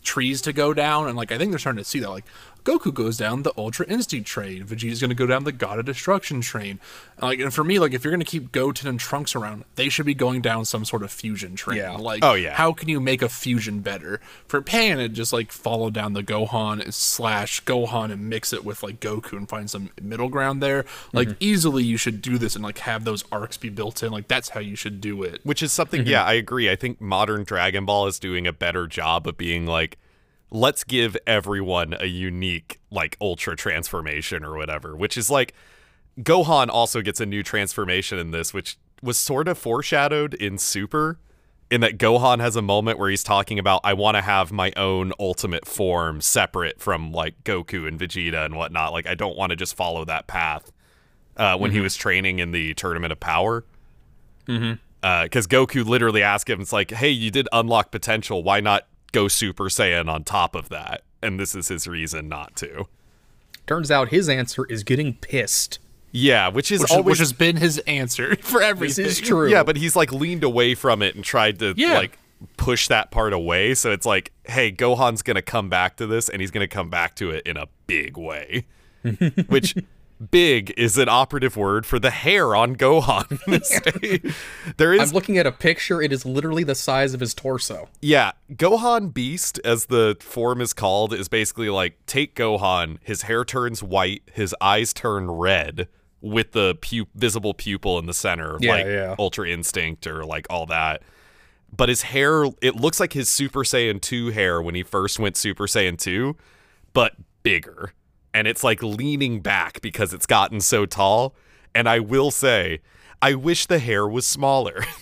trees to go down and like I think they're starting to see that like Goku goes down the Ultra Instinct train, Vegeta's gonna go down the God of Destruction train. And, like and for me, like if you're gonna keep Goten and Trunks around, they should be going down some sort of fusion train. Yeah. Like Oh, yeah. how can you make a fusion better? For Pan, it just like follow down the Gohan slash Gohan and mix it with like Goku and find some middle ground there. Like Mm-hmm. easily you should do this and like have those arcs be built in. Like that's how you should do it. which is something Mm-hmm. yeah i agree i think modern dragon ball is doing a better job of being like let's give everyone a unique like ultra transformation or whatever which is like gohan also gets a new transformation in this which was sort of foreshadowed in super in that gohan has a moment where he's talking about i want to have my own ultimate form separate from like goku and vegeta and whatnot. Like i don't want to just follow that path uh, when he mm-hmm. was training in the tournament of power. Mm-hmm. Uh, because Goku literally asked him, "It's like, hey, you did unlock potential. Why not go Super Saiyan on top of that?" And this is his reason not to. Turns out his answer is getting pissed. Yeah, which is Which, always which has been his answer for everything. This everything. is true. yeah, but he's like leaned away from it and tried to Yeah. like push that part away. So it's like, hey, Gohan's gonna come back to this, and he's gonna come back to it in a big way, which. Big is an operative word for the hair on Gohan. in this day. there is I'm looking at a picture. It is literally the size of his torso. Yeah, Gohan Beast, as the form is called, is basically like take Gohan, his hair turns white, his eyes turn red, with the pu- visible pupil in the center, Yeah, like yeah. Ultra Instinct or like all that. But his hair, it looks like his Super Saiyan 2 hair when he first went Super Saiyan 2, but bigger. And it's like leaning back because it's gotten so tall. And I will say, I wish the hair was smaller.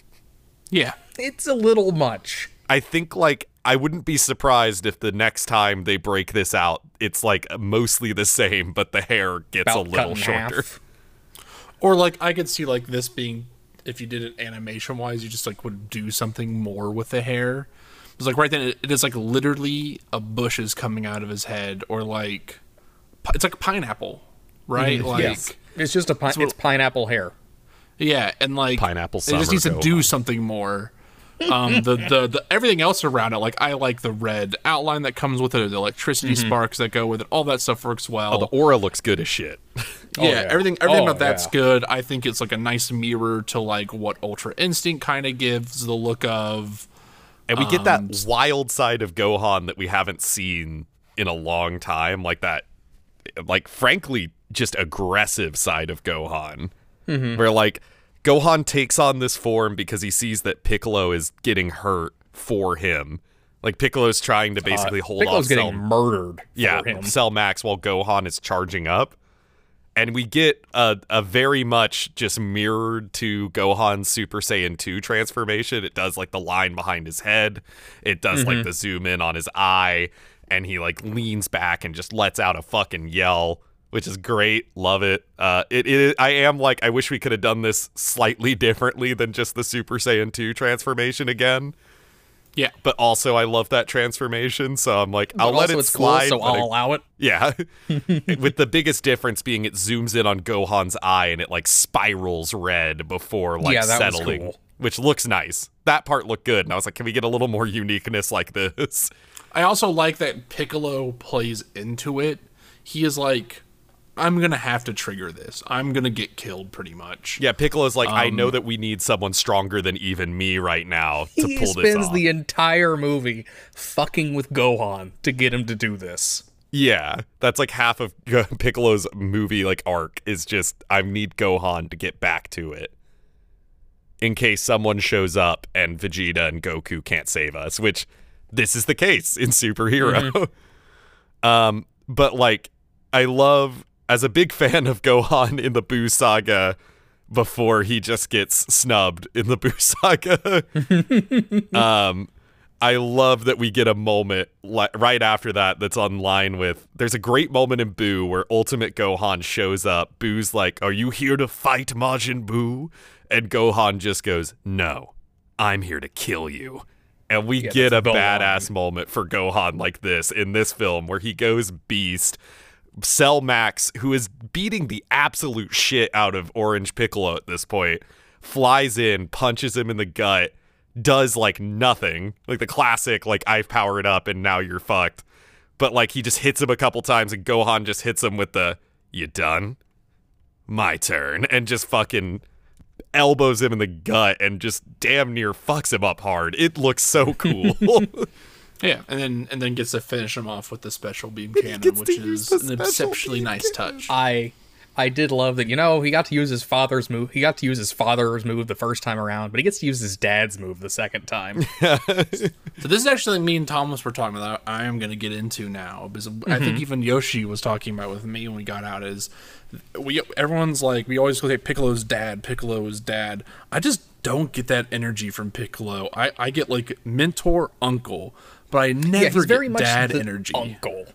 Yeah. It's a little much. I think like I wouldn't be surprised if the next time they break this out, it's like mostly the same, but the hair gets About a little shorter. half. Or like I could see like this being if you did it animation wise, you just like would do something more with the hair. It's like right then it, it is like literally a bush is coming out of his head, or like pi- it's like a pineapple, right? Like Yes. It's just a pi- what- it's pineapple hair. yeah, and like Pineapple It just needs to do Gohan. something more. Um, the, the the everything else around it, like I like the red outline that comes with it, the electricity sparks that go with it, all that stuff works well. Oh, the aura looks good as shit. yeah, yeah. everything everything Oh, about that's yeah. good. I think it's like a nice mirror to like what Ultra Instinct kind of gives the look of. And we get Um, that wild side of Gohan that we haven't seen in a long time, like that like frankly just aggressive side of Gohan. Mm-hmm. Where like Gohan takes on this form because he sees that Piccolo is getting hurt for him. Like Piccolo's trying to basically hold Uh, Piccolo's off getting Cell- murdered. yeah. Cell Max while Gohan is charging up. And we get a, a very much just mirrored to Gohan's Super Saiyan 2 transformation. It does like the line behind his head, it does Mm-hmm. like the zoom in on his eye, and he like leans back and just lets out a fucking yell, which is great. Love it. Uh, it, it I am like, I wish we could have done this slightly differently than just the Super Saiyan 2 transformation again. Yeah, But also, I love that transformation, so I'm like, I'll let it slide. cool, so but I- I'll allow it. yeah. With the biggest difference being it zooms in on Gohan's eye and it like spirals red before like Yeah, settling. cool. Which looks nice. That part looked good. And I was like, can we get a little more uniqueness like this? I also like that Piccolo plays into it. He is like, I'm gonna have to trigger this. I'm gonna get killed pretty much. Yeah, Piccolo's like, I know that we need someone stronger than even me right now to pull this He spends the entire movie fucking with Gohan to get him to do this. yeah, that's like half of Piccolo's movie like arc is just I need Gohan to get back to it. In case someone shows up and Vegeta and Goku can't save us, which this is the case in superhero. Um, but like, I love as a big fan of Gohan in the Buu saga. Before he just gets snubbed in the Buu saga, um, I love that we get a moment li- right after that that's on line with. There's a great moment in Buu where Ultimate Gohan shows up. Buu's like, "Are you here to fight Majin Buu?" And Gohan just goes, "No, I'm here to kill you." And we Yeah, get a badass moment for Gohan like this in this film where he goes beast. Cell Max, who is beating the absolute shit out of Orange Piccolo at this point, flies in, punches him in the gut, does like nothing. Like the classic, like I've powered up and now you're fucked. But like he just hits him a couple times and Gohan just hits him with the you done? My turn. And just fucking elbows him in the gut and just damn near fucks him up hard. It looks so cool. Yeah, and then and then gets to finish him off with the special beam cannon, which is an exceptionally nice cannon. touch. I I did love that. You know, he got to use his father's move. He got to use his father's move the first time around, but he gets to use his dad's move the second time. So this is actually me and Thomas were talking about. I am going to get into now because I think mm-hmm. even Yoshi was talking about with me when we got out. Is we everyone's like we always go say Piccolo's dad, Piccolo's dad. I just don't get that energy from Piccolo. I I get like mentor uncle, but I never yeah, very get much dad energy. uncle.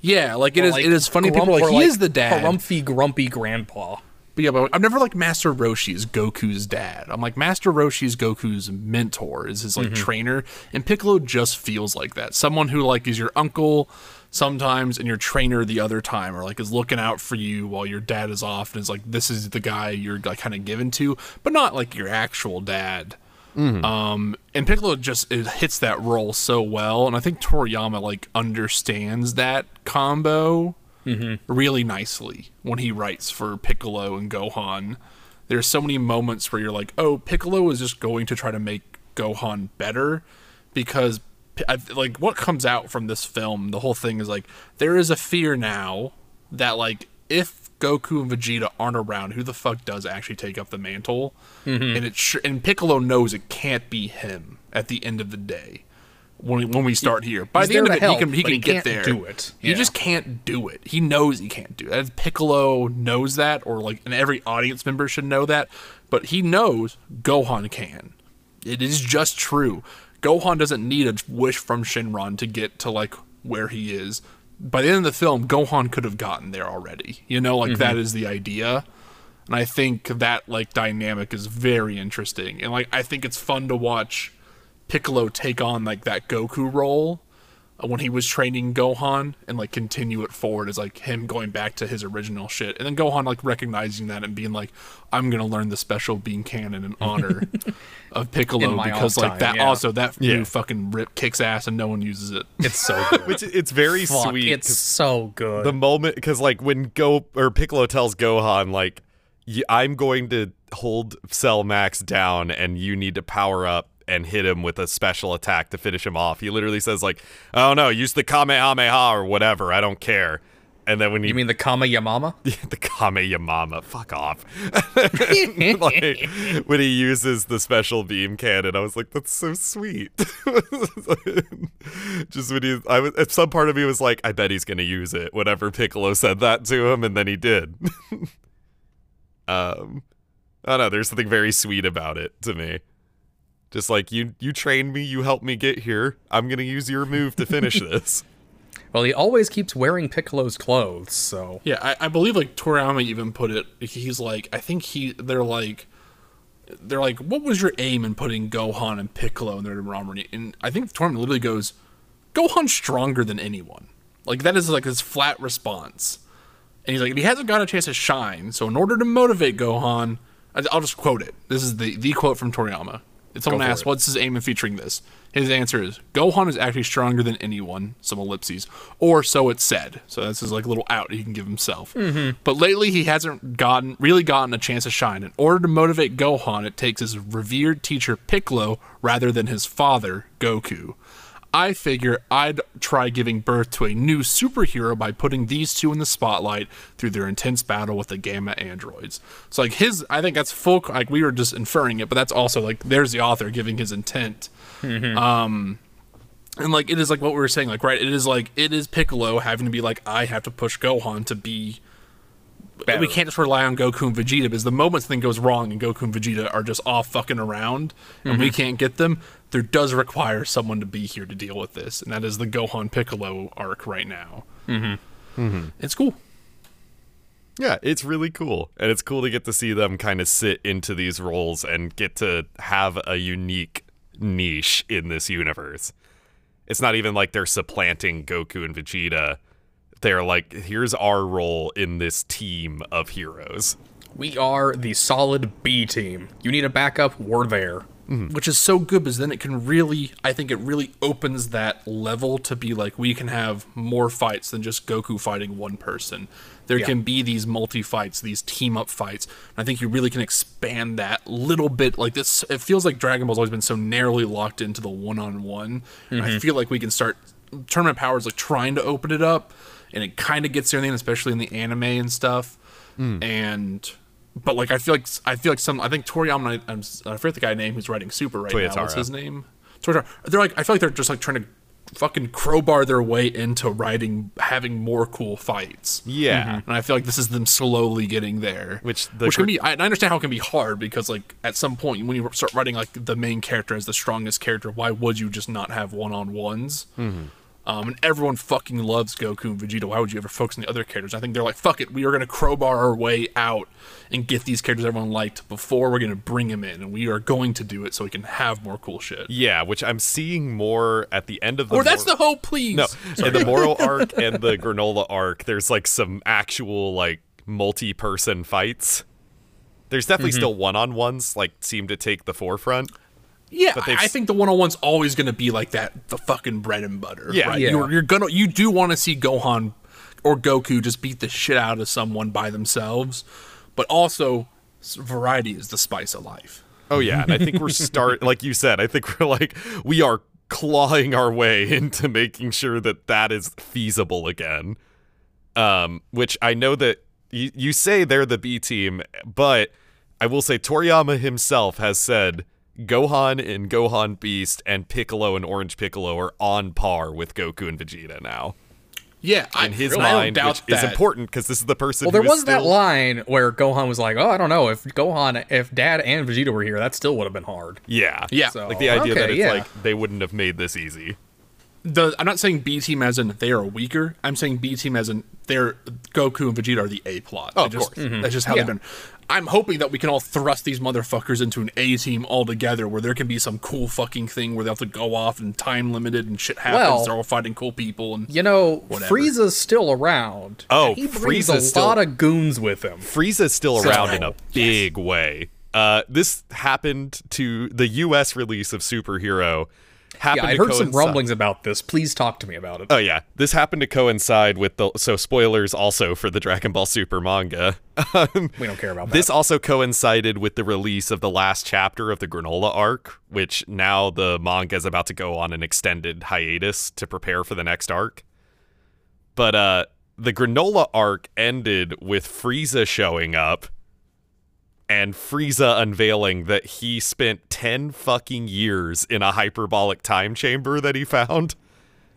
Yeah, like it is. Like, it is funny. People grump- like or he is the dad. Grumpy, grumpy grandpa. But yeah, but I've never like Master Roshi is Goku's dad. I'm like Master Roshi is Goku's mentor, is his like Mm-hmm. trainer, and Piccolo just feels like that. Someone who like is your uncle sometimes and your trainer the other time, or like is looking out for you while your dad is off, and is like this is the guy you're like kind of given to, but not like your actual dad. Um, and Piccolo just it hits that role so well, and I think Toriyama like understands that combo really nicely when he writes for Piccolo and Gohan. There's so many moments where you're like, oh, Piccolo is just going to try to make Gohan better because I, like what comes out from this film, the whole thing is like there is a fear now that like if Goku and Vegeta aren't around, who the fuck does actually take up the mantle? Mm-hmm. And it sh- and Piccolo knows it can't be him at the end of the day. When, when we start here, by he's the end of it, help, he can he can he get can't there. do it. He just can't do it. He knows he can't do it. Piccolo knows that, or like, and every audience member should know that. But he knows Gohan can. It is just true. Gohan doesn't need a wish from Shenron to get to like where he is. By the end of the film, Gohan could have gotten there already. You know, like that mm-hmm. is the idea. And I think that like dynamic is very interesting. And like I think it's fun to watch Piccolo take on like that Goku role Uh, when he was training Gohan and like continue it forward as like him going back to his original shit. And then Gohan like recognizing that and being like, I'm gonna learn the special beam cannon in honor of Piccolo because like time, that yeah. also that Yeah. new fucking rip kicks ass and no one uses it. It's so good. Which it's very Fuck, sweet. It's so good. the moment because like when Go or Piccolo tells Gohan like I'm going to hold Cell Max down and you need to power up and hit him with a special attack to finish him off. He literally says like, "I don't know, use the Kamehameha or whatever. I don't care." And then when he you mean the Kama Yamama? the Kameyamama, fuck off. like, when he uses the special beam cannon, I was like, that's so sweet. Just when he, I was, some part of me was like, I bet he's gonna use it. Whenever Piccolo said that to him, and then he did. um, I don't know. There's something very sweet about it to me. Just like you, you trained me, you helped me get here. I'm gonna use your move to finish this. Well, he always keeps wearing Piccolo's clothes, so Yeah, I, I believe like Toriyama even put it. He's like, I think he, they're like, they're like, what was your aim in putting Gohan and Piccolo in their harmony? And I think Toriyama literally goes, Gohan's stronger than anyone. Like that is like his flat response. And he's like, he hasn't got a chance to shine. So in order to motivate Gohan, I- I'll just quote it. This is the the quote from Toriyama. If someone asks, it. what's his aim in featuring this? His answer is Gohan is actually stronger than anyone, some ellipses, or so it's said. So that's his like little out he can give himself. Mm-hmm. But lately he hasn't gotten really gotten a chance to shine. In order to motivate Gohan, it takes his revered teacher Piccolo rather than his father, Goku. I figure I'd try giving birth to a new superhero by putting these two in the spotlight through their intense battle with the Gamma androids. So like his, I think that's full. Like we were just inferring it, but that's also like there's the author giving his intent. Um, And like it is like what we were saying, like right, it is like it is Piccolo having to be like, I have to push Gohan to be Better. we can't just rely on Goku and Vegeta because the moment something goes wrong and Goku and Vegeta are just off fucking around and we can't get them, there does require someone to be here to deal with this, and that is the Gohan Piccolo arc right now. Mm-hmm. It's cool. Yeah, it's really cool. And it's cool to get to see them kind of sit into these roles and get to have a unique niche in this universe. It's not even like they're supplanting Goku and Vegeta. They're like, here's our role in this team of heroes. We are the solid B team. You need a backup, we're there. Mm-hmm. which is so good because then it can really i think it really opens that level to be like we can have more fights than just goku fighting one person. There Yeah. can be these multi fights these team up fights i think you really can expand that little bit. Like this it feels like dragon ball's always been so narrowly locked into the one-on-one. And i mm-hmm. feel like we can start tournament powers like trying to open it up and it kind of gets there in the end, especially in the anime and stuff. Mm. And but like I feel like I feel like some I think Toriyama I, I'm, I forget the guy name who's writing Super right now. What's his name? Toyotaro. They're like I feel like they're just like trying to fucking crowbar their way into writing having more cool fights. Yeah. Mm-hmm. And I feel like this is them slowly getting there. Which the which can be I, I understand how it can be hard because like at some point when you start writing like the main character as the strongest character, why would you just not have one on ones? Mm-hmm. Um, and everyone fucking loves Goku and Vegeta. Why would you ever focus on the other characters? I think they're like, fuck it, we are going to crowbar our way out and get these characters everyone liked before we're going to bring them in, and we are going to do it so we can have more cool shit. Yeah, which I'm seeing more at the end of the Or that's the hope, please. No, in the Moro arc and the Granola arc, there's like some actual like multi-person fights. There's definitely still one-on-ones like seem to take the forefront. Yeah, But I, they've I s- think the one on one's always going to be like that, the fucking bread and butter. Yeah. right? Yeah. You're, you're gonna, you do want to see Gohan or Goku just beat the shit out of someone by themselves, but also variety is the spice of life. Oh yeah, and I think we're start like you said. I think we're like we are clawing our way into making sure that that is feasible again. Um, which I know that you you say they're the B team, but I will say Toriyama himself has said Gohan and Gohan Beast and Piccolo and Orange Piccolo are on par with Goku and Vegeta now. Yeah, I, In his I don't mind, doubt which is that. important because this is the person. Well, there who is was that line where Gohan was like, "Oh, I don't know if Gohan, if Dad and Vegeta were here, that still would have been hard." Yeah, Yeah. So- like the idea that it's yeah. like they wouldn't have made this easy. the I'm not saying B team as in they are weaker. I'm saying B team as in they're Goku and Vegeta are the A plot. Oh, They of just- course. Mm-hmm. That's just how Yeah. they've been. I'm hoping that we can all thrust these motherfuckers into an A team all together, where there can be some cool fucking thing where they have to go off and time limited and shit happens. Well- they're all fighting cool people and You know, Whatever. Frieza's still around. Oh, and he brings Frieza's a still- lot of goons with him. Frieza's still around in a Yes. big way. Uh, this happened to the U.S. release of Superhero. Happened Yeah, I to heard some rumblings about this. Please talk to me about it. Oh yeah, this happened to coincide with the so spoilers also for the Dragon Ball Super manga. Um, we don't care about that. this also coincided with the release of the last chapter of the Granola arc, which now the manga is about to go on an extended hiatus to prepare for the next arc. But uh the Granola arc ended with Frieza showing up and Frieza unveiling that he spent 10 fucking years in a hyperbolic time chamber that he found.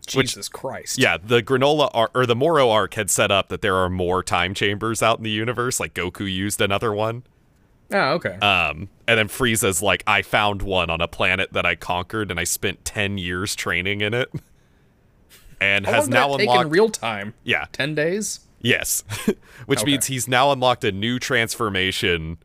Jesus Christ. Yeah, the Granola arc or the Moro arc had set up that there are more time chambers out in the universe. Like Goku used another one. Oh, okay. Um, and then Frieza's like, I found one on a planet that I conquered, and I spent ten years training in it, and How has now unlocked. in real time. yeah, Ten days. yes, which Okay. means he's now unlocked a new transformation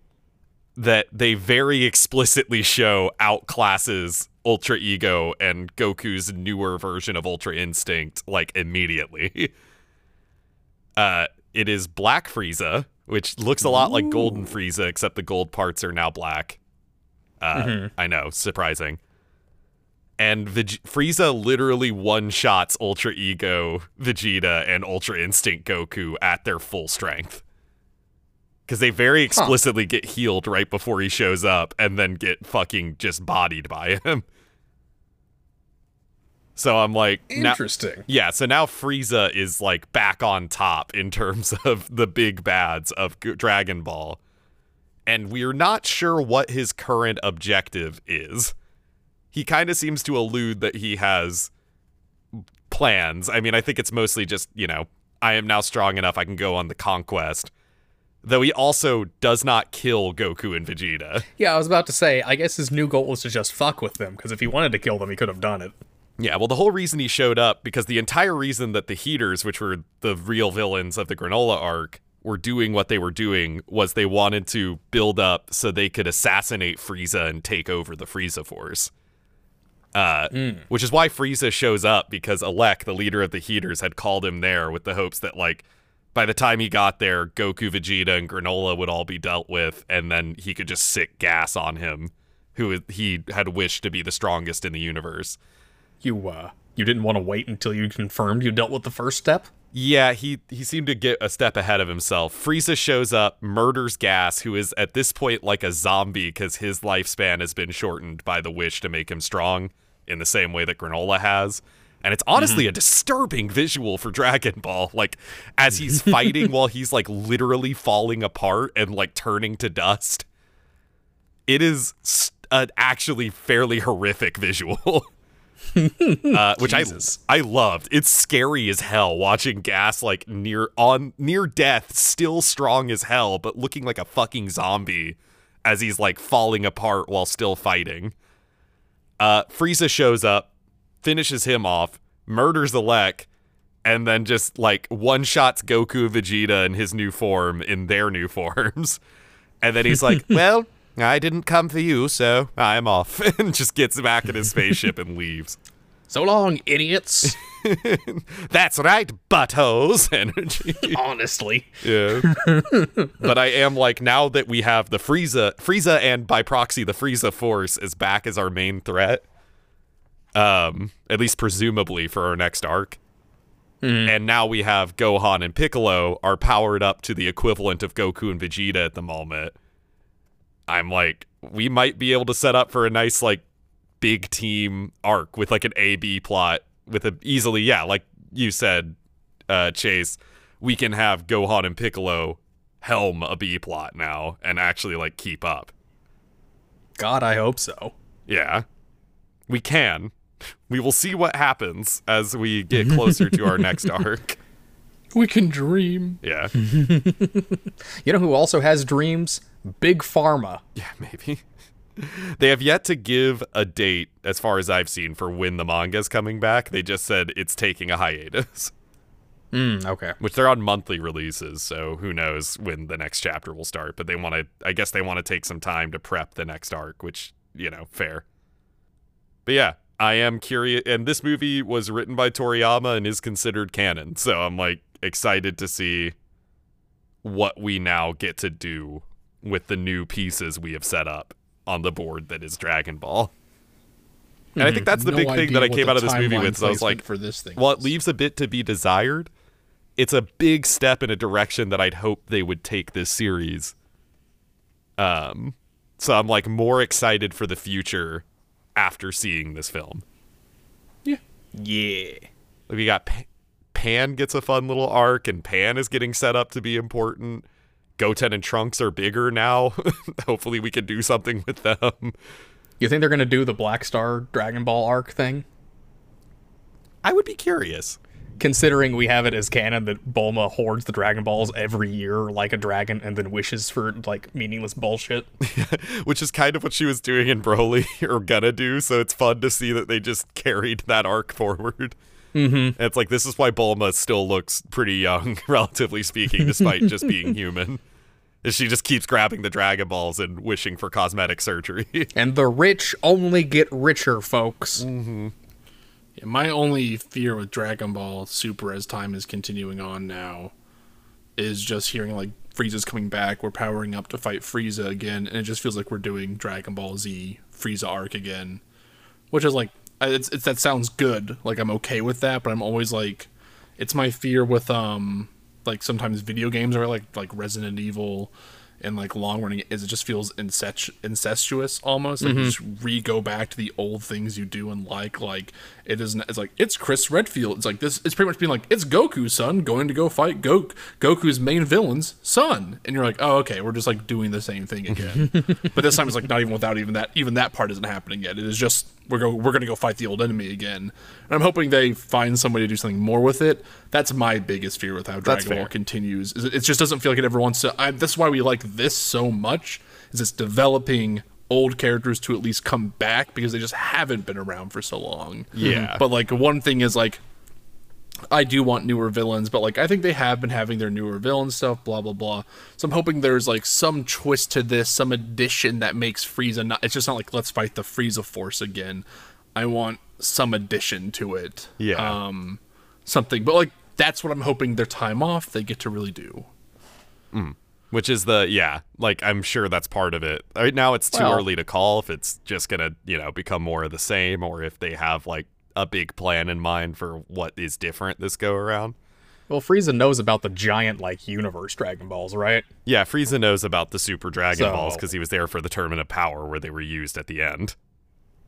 that they very explicitly show outclasses Ultra Ego and Goku's newer version of Ultra Instinct like immediately. Uh, it is Black Frieza, which looks a lot like Golden Frieza, except the gold parts are now black. Uh, I know, surprising. And Veg- Frieza literally one shots Ultra Ego Vegeta and Ultra Instinct Goku at their full strength. Because they very explicitly get healed right before he shows up and then get fucking just bodied by him. So I'm like, now- Interesting. yeah, so now Frieza is like back on top in terms of the big bads of Dragon Ball. And we're not sure what his current objective is. He kind of seems to allude that he has plans. I mean, I think it's mostly just, you know, I am now strong enough I can go on the conquest. Though he also does not kill Goku and Vegeta. Yeah, I was about to say, I guess his new goal was to just fuck with them, because if he wanted to kill them, he could have done it. Yeah, well, the whole reason he showed up, because the entire reason that the Heeters, which were the real villains of the Granola arc, were doing what they were doing was they wanted to build up so they could assassinate Frieza and take over the Frieza Force. Uh, Which is why Frieza shows up, because Elec, the leader of the Heeters, had called him there with the hopes that, like, by the time he got there, Goku, Vegeta, and Granola would all be dealt with, and then he could just sick Gas on him, who he had wished to be the strongest in the universe. You, uh, you didn't want to wait until you confirmed you dealt with the first step? Yeah, he he seemed to get a step ahead of himself. Frieza shows up, murders Gas, who is at this point like a zombie because his lifespan has been shortened by the wish to make him strong, in the same way that Granola has. And it's honestly a disturbing visual for Dragon Ball. Like as he's fighting while he's like literally falling apart and like turning to dust. It is an actually fairly horrific visual. uh, which Jesus. I I loved. It's scary as hell watching Gas like near on near death, still strong as hell, but looking like a fucking zombie as he's like falling apart while still fighting. Uh, Frieza shows up, finishes him off, murders Elec, and then just like one shots Goku Vegeta in his new form in their new forms. And then he's like, Well, I didn't come for you, so I'm off. and just gets back in his spaceship and leaves. So long, idiots. That's right, buttholes energy. Honestly. yeah. but I am like now that we have the Frieza, Frieza, and by proxy the Frieza Force is back as our main threat. Um, at least presumably for our next arc. And now we have Gohan and Piccolo are powered up to the equivalent of Goku and Vegeta at the moment. I'm like, we might be able to set up for a nice like big team arc with like an A B plot with a easily, yeah, like you said, uh, Chase, we can have Gohan and Piccolo helm a B plot now and actually like keep up. God, I hope so. Yeah. We can. We will see what happens as we get closer to our next arc. We can dream. Yeah. You know who also has dreams? Big Pharma. Yeah, maybe. They have yet to give a date, as far as I've seen, for when the manga is coming back. They just said it's taking a hiatus, Mm, okay. which they're on monthly releases, so who knows when the next chapter will start. But they want to, I guess they want to take some time to prep the next arc, which, you know, fair. But yeah, I am curious. And this movie was written by Toriyama and is considered canon. So I'm like excited to see what we now get to do with the new pieces we have set up on the board that is Dragon Ball. And I think that's the No big thing that I came out of this movie with. So I was like, for this thing. while it leaves a bit to be desired, it's a big step in a direction that I'd hope they would take this series. Um, so I'm like more excited for the future after seeing this film. yeah, Yeah. We got P- Pan gets a fun little arc, and Pan is getting set up to be important. Goten and Trunks are bigger now. Hopefully, we can do something with them. You think they're gonna do the Black Star Dragon Ball arc thing? I would be curious. Considering we have it as canon that Bulma hoards the Dragon Balls every year like a dragon and then wishes for like meaningless bullshit. which is kind of what she was doing in Broly or gonna do. So it's fun to see that they just carried that arc forward. Mm-hmm. It's like this is why Bulma still looks pretty young, relatively speaking, despite just being human. Is she just keeps grabbing the Dragon Balls and wishing for cosmetic surgery. and the rich only get richer, folks. Yeah, my only fear with Dragon Ball Super as time is continuing on now is just hearing like Frieza's coming back, we're powering up to fight Frieza again, and it just feels like we're doing Dragon Ball Z Frieza arc again, which is like it's, it's that sounds good, like I'm okay with that, but I'm always like, it's my fear with um like sometimes video games are like like Resident Evil and like long running is it just feels incest- incestuous almost like you mm-hmm. just re go back to the old things you do and like like it isn't it's like it's chris redfield. It's like this it's pretty much being like it's goku's son going to go fight Gok- goku's main villain's son. And you're like oh okay we're just like doing the same thing again. But this time it's like not even without even that even that part isn't happening yet. It is just we're go we're gonna go fight the old enemy again. And I'm hoping they find somebody to do something more with it. That's my biggest fear with how Dragon Ball continues. Is it, it just doesn't feel like it ever wants to. I, that's why we like this so much. Is it's developing old characters to at least come back because they just haven't been around for so long. Yeah. But like one thing is like I do want newer villains, but like I think they have been having their newer villain stuff, blah blah blah. So I'm hoping there's like some twist to this, some addition that makes Frieza not. It's just not like let's fight the Frieza Force again. I want some addition to it. Yeah. Um, something, but like that's what I'm hoping their time off they get to really do. Which is the yeah, like I'm sure that's part of it. Right now it's too Well- early to call if it's just gonna, you know, become more of the same or if they have like a big plan in mind for what is different this go around. Well, Frieza knows about the giant like universe Dragon Balls, right? Yeah, Frieza knows about the Super Dragon So- Balls because he was there for the Tournament of Power where they were used at the end.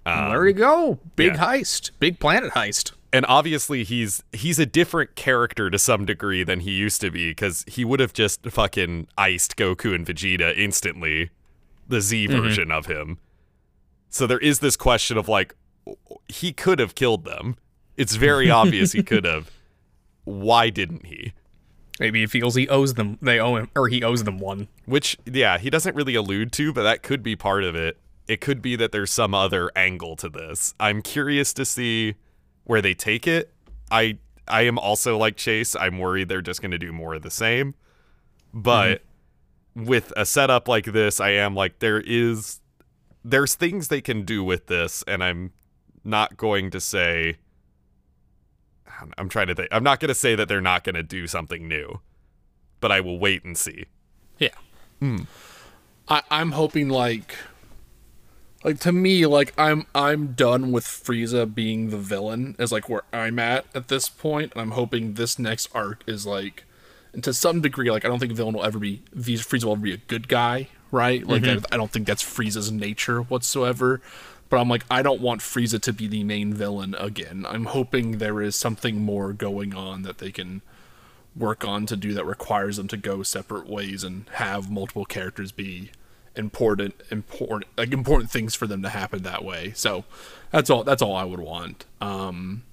Um, there you go. Big yeah. heist. Big planet heist. and obviously he's he's a different character to some degree than he used to be because he would have just fucking iced Goku and Vegeta instantly, the Z mm-hmm. version of him. So there is this question of like, he could have killed them. It's very obvious he could have. Why didn't he? Maybe he feels he owes them. They owe him, or he owes them one. Which, yeah, he doesn't really allude to, but that could be part of it. It could be that there's some other angle to this. I'm curious to see where they take it. I I am also like Chase. I'm worried they're just going to do more of the same. But mm-hmm. with a setup like this, I am like there is there's things they can do with this and I'm not going to say I'm trying to think. I'm not going to say that they're not going to do something new. But I will wait and see. Yeah. Hmm. I, I'm hoping like like to me like I'm I'm done with Frieza being the villain is like where I'm at at this point and I'm hoping this next arc is like and to some degree like I don't think villain will ever be Frieza will ever be a good guy right like mm-hmm. I, I don't think that's Frieza's nature whatsoever but I'm like I don't want Frieza to be the main villain again. I'm hoping there is something more going on that they can work on to do that requires them to go separate ways and have multiple characters be important important like important things for them to happen that way. So that's all that's all i would want. Um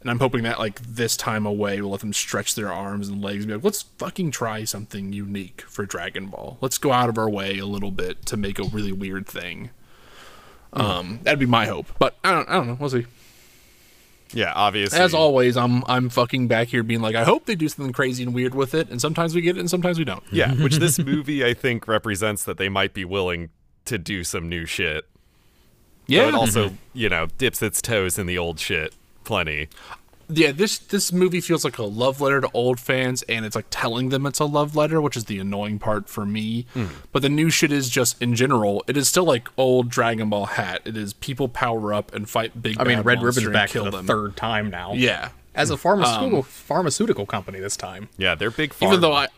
and i'm hoping that like this time away will let them stretch their arms and legs and be like let's fucking try something unique for dragon ball. Let's go out of our way a little bit to make a really weird thing um that'd be my hope but i don't i don't know we'll see Yeah, obviously. as always, I'm I'm fucking back here being like, I hope they do something crazy and weird with it, and sometimes we get it, and sometimes we don't. Yeah, which this movie I think represents that they might be willing to do some new shit. Yeah, But it also, you know, dips its toes in the old shit plenty. Yeah. This this movie feels like a love letter to old fans, and it's like telling them it's a love letter, which is the annoying part for me. Hmm. But the new shit is just in general, it is still like old Dragon Ball hat. It is people power up and fight big. I mean, Red monster Ribbon's back kill for the them. third time now. Yeah, As a pharmaceutical um, pharmaceutical company this time. Yeah, they're big farm. even though I.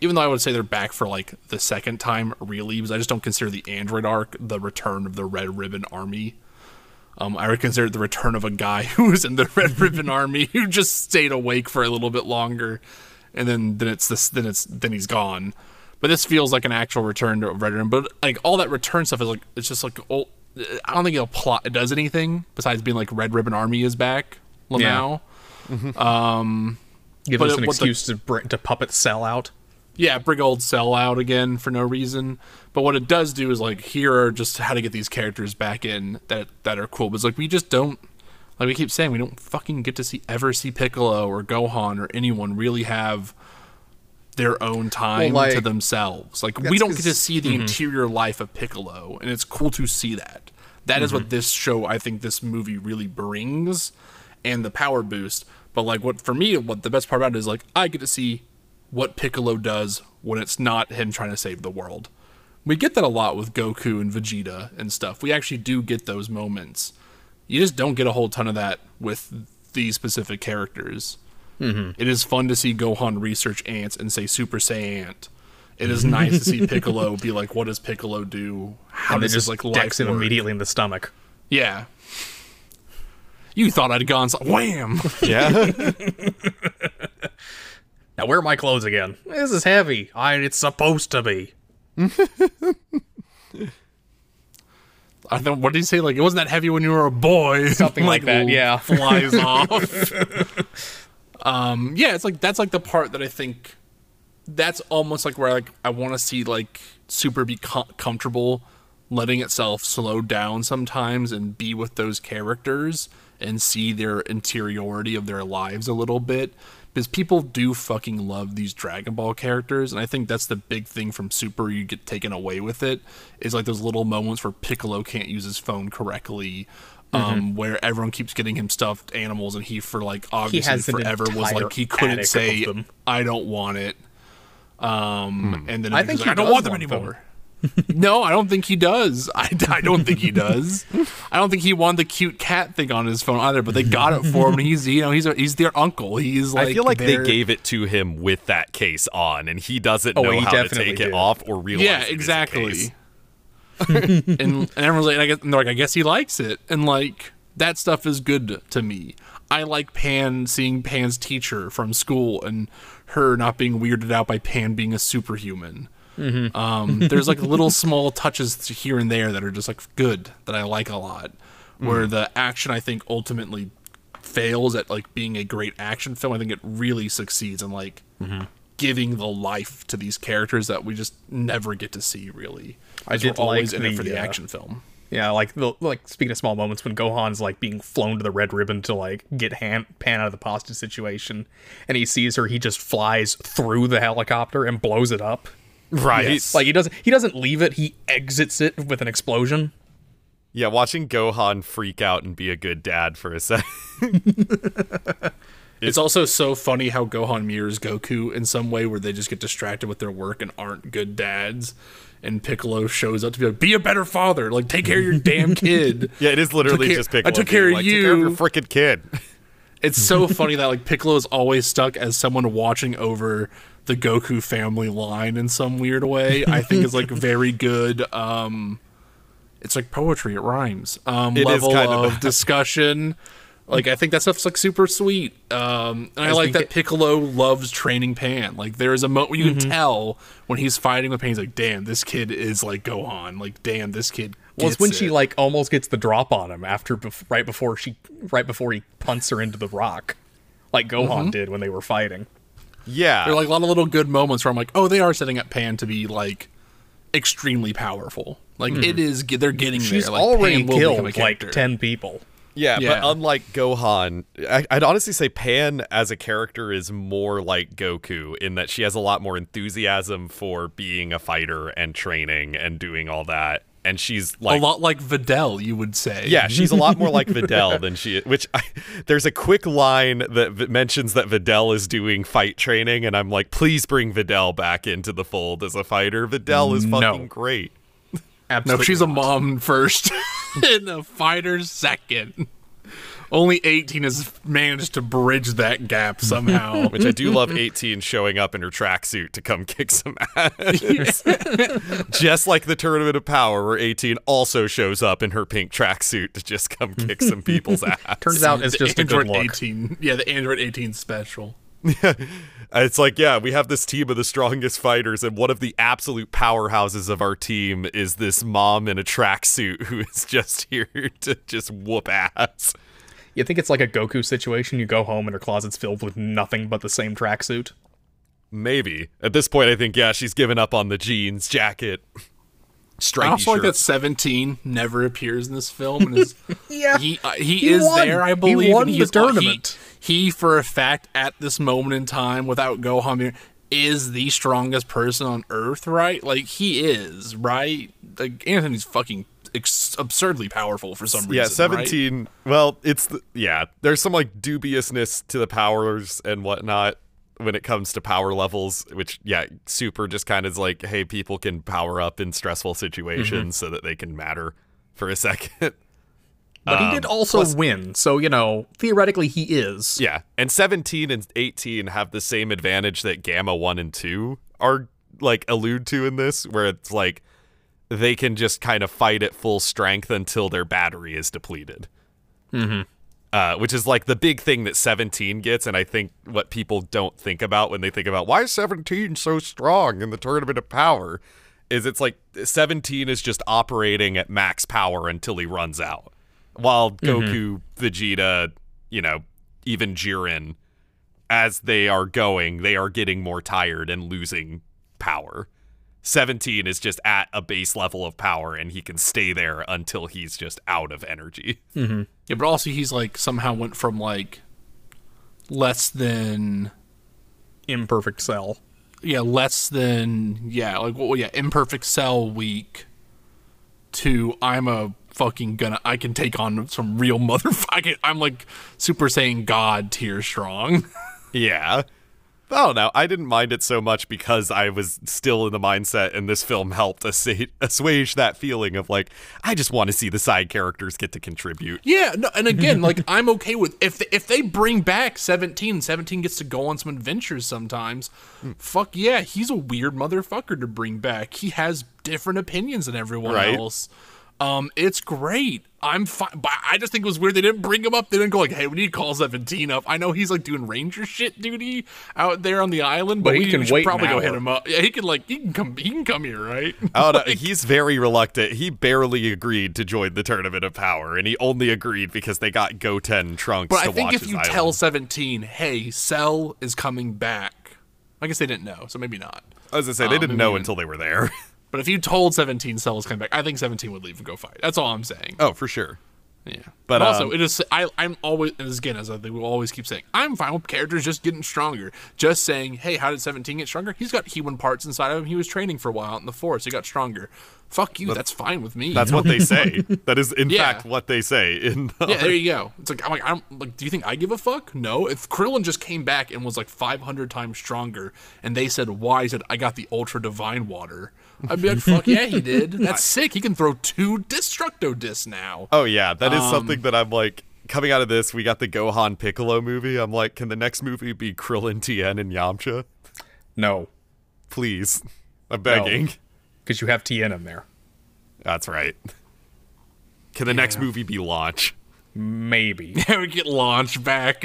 Even though I would say they're back for like the second time, really, because I just don't consider the Android arc the return of the Red Ribbon Army. Um, I would consider it the return of a guy who was in the Red Ribbon Army who just stayed awake for a little bit longer, and then then it's this then it's then he's gone. But this feels like an actual return to Red Ribbon. But like all that return stuff is like it's just like old. I don't think it'll plot. It does anything besides being like Red Ribbon Army is back. Lamau. Gives But us it- an what the- excuse to to puppet sell out. Yeah, bring old Cell out again for no reason. But what it does do is like here are just how to get these characters back in that that are cool. But it's like we just don't like we keep saying we don't fucking get to see ever see Piccolo or Gohan or anyone really have their own time Well, like- to themselves. Like we don't get to see the mm-hmm. interior life of Piccolo, and it's cool to see that. That is what mm-hmm. this show I think this movie really brings and the power boost. But like what for me what the best part about it is like I get to see what Piccolo does when it's not him trying to save the world. We get that a lot with Goku and Vegeta and stuff. We actually do get those moments. You just don't get a whole ton of that with these specific characters. Mm-hmm. It is fun to see Gohan research ants and say Super Saiyan. It is nice to see Piccolo be like, "What does Piccolo do? How And they does just his like decks him work?" immediately in the stomach. Yeah. You thought I'd gone so wham. yeah. Now where are my clothes again? This is heavy. I, it's supposed to be. I don't, what did he say? Like it wasn't that heavy when you were a boy. Something like that, yeah. Flies off. um, yeah, it's like that's like the part that I think that's almost like where like I want to see like Super be com- comfortable letting itself slow down sometimes and be with those characters and see their interiority of their lives a little bit because people do fucking love these Dragon Ball characters, and I think that's the big thing from Super you get taken away with it is like those little moments where Piccolo can't use his phone correctly. Um, where everyone keeps getting him stuffed animals, and he for like obviously forever was like he couldn't say. I don't want it. Um, and then I think like, I don't want them anymore. Anymore. no, I don't think he does. I, I don't think he does. I don't think he won the cute cat thing on his phone either. But they got it for him. And he's you know he's a, he's their uncle. He's like I feel like they gave it to him with that case on, and he doesn't Oh, know he how to take did. it off or realize. yeah it is exactly. and, and everyone's like, I guess, and they're like, I guess he likes it, and like that stuff is good to me. I like Pan seeing Pan's teacher from school and her not being weirded out by Pan being a superhuman. Um, there's like little small touches here and there that are just like good that I like a lot. Where the action I think ultimately fails at like being a great action film. I think it really succeeds in like giving the life to these characters that we just never get to see really. I 'Cause we're did always like in it for the uh, action film. Yeah, like the like speaking of small moments when Gohan's like being flown to the red ribbon to like get Han, Pan out of the pasta situation, and he sees her, he just flies through the helicopter and blows it up. Right. Yes. Like he doesn't he doesn't leave it, he exits it with an explosion. Yeah, watching Gohan freak out and be a good dad for a second. It's also so funny how Gohan mirrors Goku in some way where they just get distracted with their work and aren't good dads. And Piccolo shows up to be like, "Be a better father. Like, take care of your damn kid." Yeah, it is literally care- just I Piccolo. took being care of like, "Take care of you." your freaking kid. It's so funny that like Piccolo is always stuck as someone watching over the Goku family line in some weird way. I think is like very good. Um, it's like poetry; it rhymes. Um, It is level kind of of discussion. Like I think that stuff's like super sweet. Um, and I As like that Piccolo loves training Pan. Like there is a moment you can Mm-hmm. tell when he's fighting with Pan. He's like, "Damn, this kid is like Gohan. Like, damn, this kid." Well, it's when she like almost gets the drop on him after bef- right before she right before he punts her into the rock, like Gohan did when they were fighting. Yeah. There are like a lot of little good moments where I'm like, oh, they are setting up Pan to be like extremely powerful. Like it mm-hmm. is, they're getting. She's there. Like, already Pan will become a killed like ten people. Yeah, Yeah. but unlike Gohan, I, I'd honestly say Pan as a character is more like Goku in that she has a lot more enthusiasm for being a fighter and training and doing all that. And she's like a lot like Videl, you would say. Yeah, she's a lot more like Videl than she. Which I, there's a quick line that v- mentions that Videl is doing fight training, and I'm like, please bring Videl back into the fold as a fighter. Videl is No. fucking great. no, Absolutely. she's a mom first and a fighter second. Only 18 has managed to bridge that gap somehow. Which I do love 18 showing up in her tracksuit to come kick some ass. just like the Tournament of Power, where 18 also shows up in her pink tracksuit to just come kick some people's ass. Turns out it's The just a Android good look. 18. Yeah, the Android 18 special. It's like, yeah, we have this team of the strongest fighters, and one of the absolute powerhouses of our team is this mom in a tracksuit who is just here to just whoop ass. You think it's like a Goku situation? You go home and her closet's filled with nothing but the same tracksuit. Maybe. At this point, I think, yeah, she's given up on the jeans, jacket, I stripy also like that 17 never appears in this film. And is, Yeah. he, uh, he, He is won. there, I believe. He believe. won and the he's- uh, he- tournament. He, for a fact, at this moment in time, without Gohan, being- is the strongest person on Earth, right? Like, he is, right? Like, Anthony's fucking ex- absurdly powerful for some reason. yeah, right? 17. Well, it's, the, yeah, there's some like dubiousness to the powers and whatnot when it comes to power levels, which, yeah, Super just kind of like, hey, people can power up in stressful situations Mm-hmm. so that they can matter for a second. But he did also win, so you know, theoretically he is. Yeah, and 17 and 18 have the same advantage that Gamma 1 and 2 are like allude to in this where it's like they can just kind of fight at full strength until their battery is depleted. Mhm. Uh, which is like the big thing that 17 gets and I think what people don't think about when they think about why is 17 so strong in the tournament of power is it's like 17 is just operating at max power until he runs out. While Goku, Vegeta, you know, even Jiren, as they are going, they are getting more tired and losing power. 17 is just at a base level of power and he can stay there until he's just out of energy. Mm-hmm. Yeah, but also he's like somehow went from like less than Imperfect cell. yeah, less than yeah, like well, yeah, imperfect cell week to I'm a fucking gonna I can take on some real motherfucking I'm like Super Saiyan God tier strong. Yeah. I don't know. I didn't mind it so much because I was still in the mindset, and this film helped assu- assuage that feeling of like, I just want to see the side characters get to contribute. Yeah, no, and again, like I'm okay with if they, if they bring back 17, 17 gets to go on some adventures sometimes. Hmm. Fuck yeah, he's a weird motherfucker to bring back. He has different opinions than everyone Right. else. Um, it's great. I'm fine, but I just think it was weird they didn't bring him up. They didn't go like, "Hey, we need to call 17 up." I know he's like doing ranger shit duty out there on the island, but, But he we can should wait probably go hit him up. Yeah, he can like he can come he can come here, right? I don't. He's very reluctant. He barely agreed to join the Tournament of Power, and he only agreed because they got Goten Trunks But to I think watch if his you island. tell 17, hey, Cell is coming back, I guess they didn't know, so maybe not. As I say, they um, didn't know even- until they were there. But if you told 17 Cell is coming back, I think 17 would leave and go fight. That's all I'm saying. oh, for sure. Yeah. But, But, also, um, it is. I, I'm always, and again, as I think we'll always keep saying, I'm fine with characters just getting stronger. Just saying, hey, how did 17 get stronger? He's got human parts inside of him. He was training for a while out in the forest. He got stronger. Fuck you. that's fine with me. That's what they say. that is, in Yeah. fact, what they say in the. Yeah, there you go. It's like I'm like I'm like, do you think I give a fuck? No. If Krillin just came back and was like 500 times stronger, and they said why? He said I got the Ultra Divine Water. I'd be like, fuck yeah, he did. That's sick. He can throw two Destructo discs now. Oh yeah, that is Um, something that I'm like coming out of this. We got the Gohan Piccolo movie. I'm like, can the next movie be Krillin, Tien, and Yamcha? No, Please, I'm begging. because you have Tien in there. That's right. Can the next movie be Launch? Maybe. we get Launch back.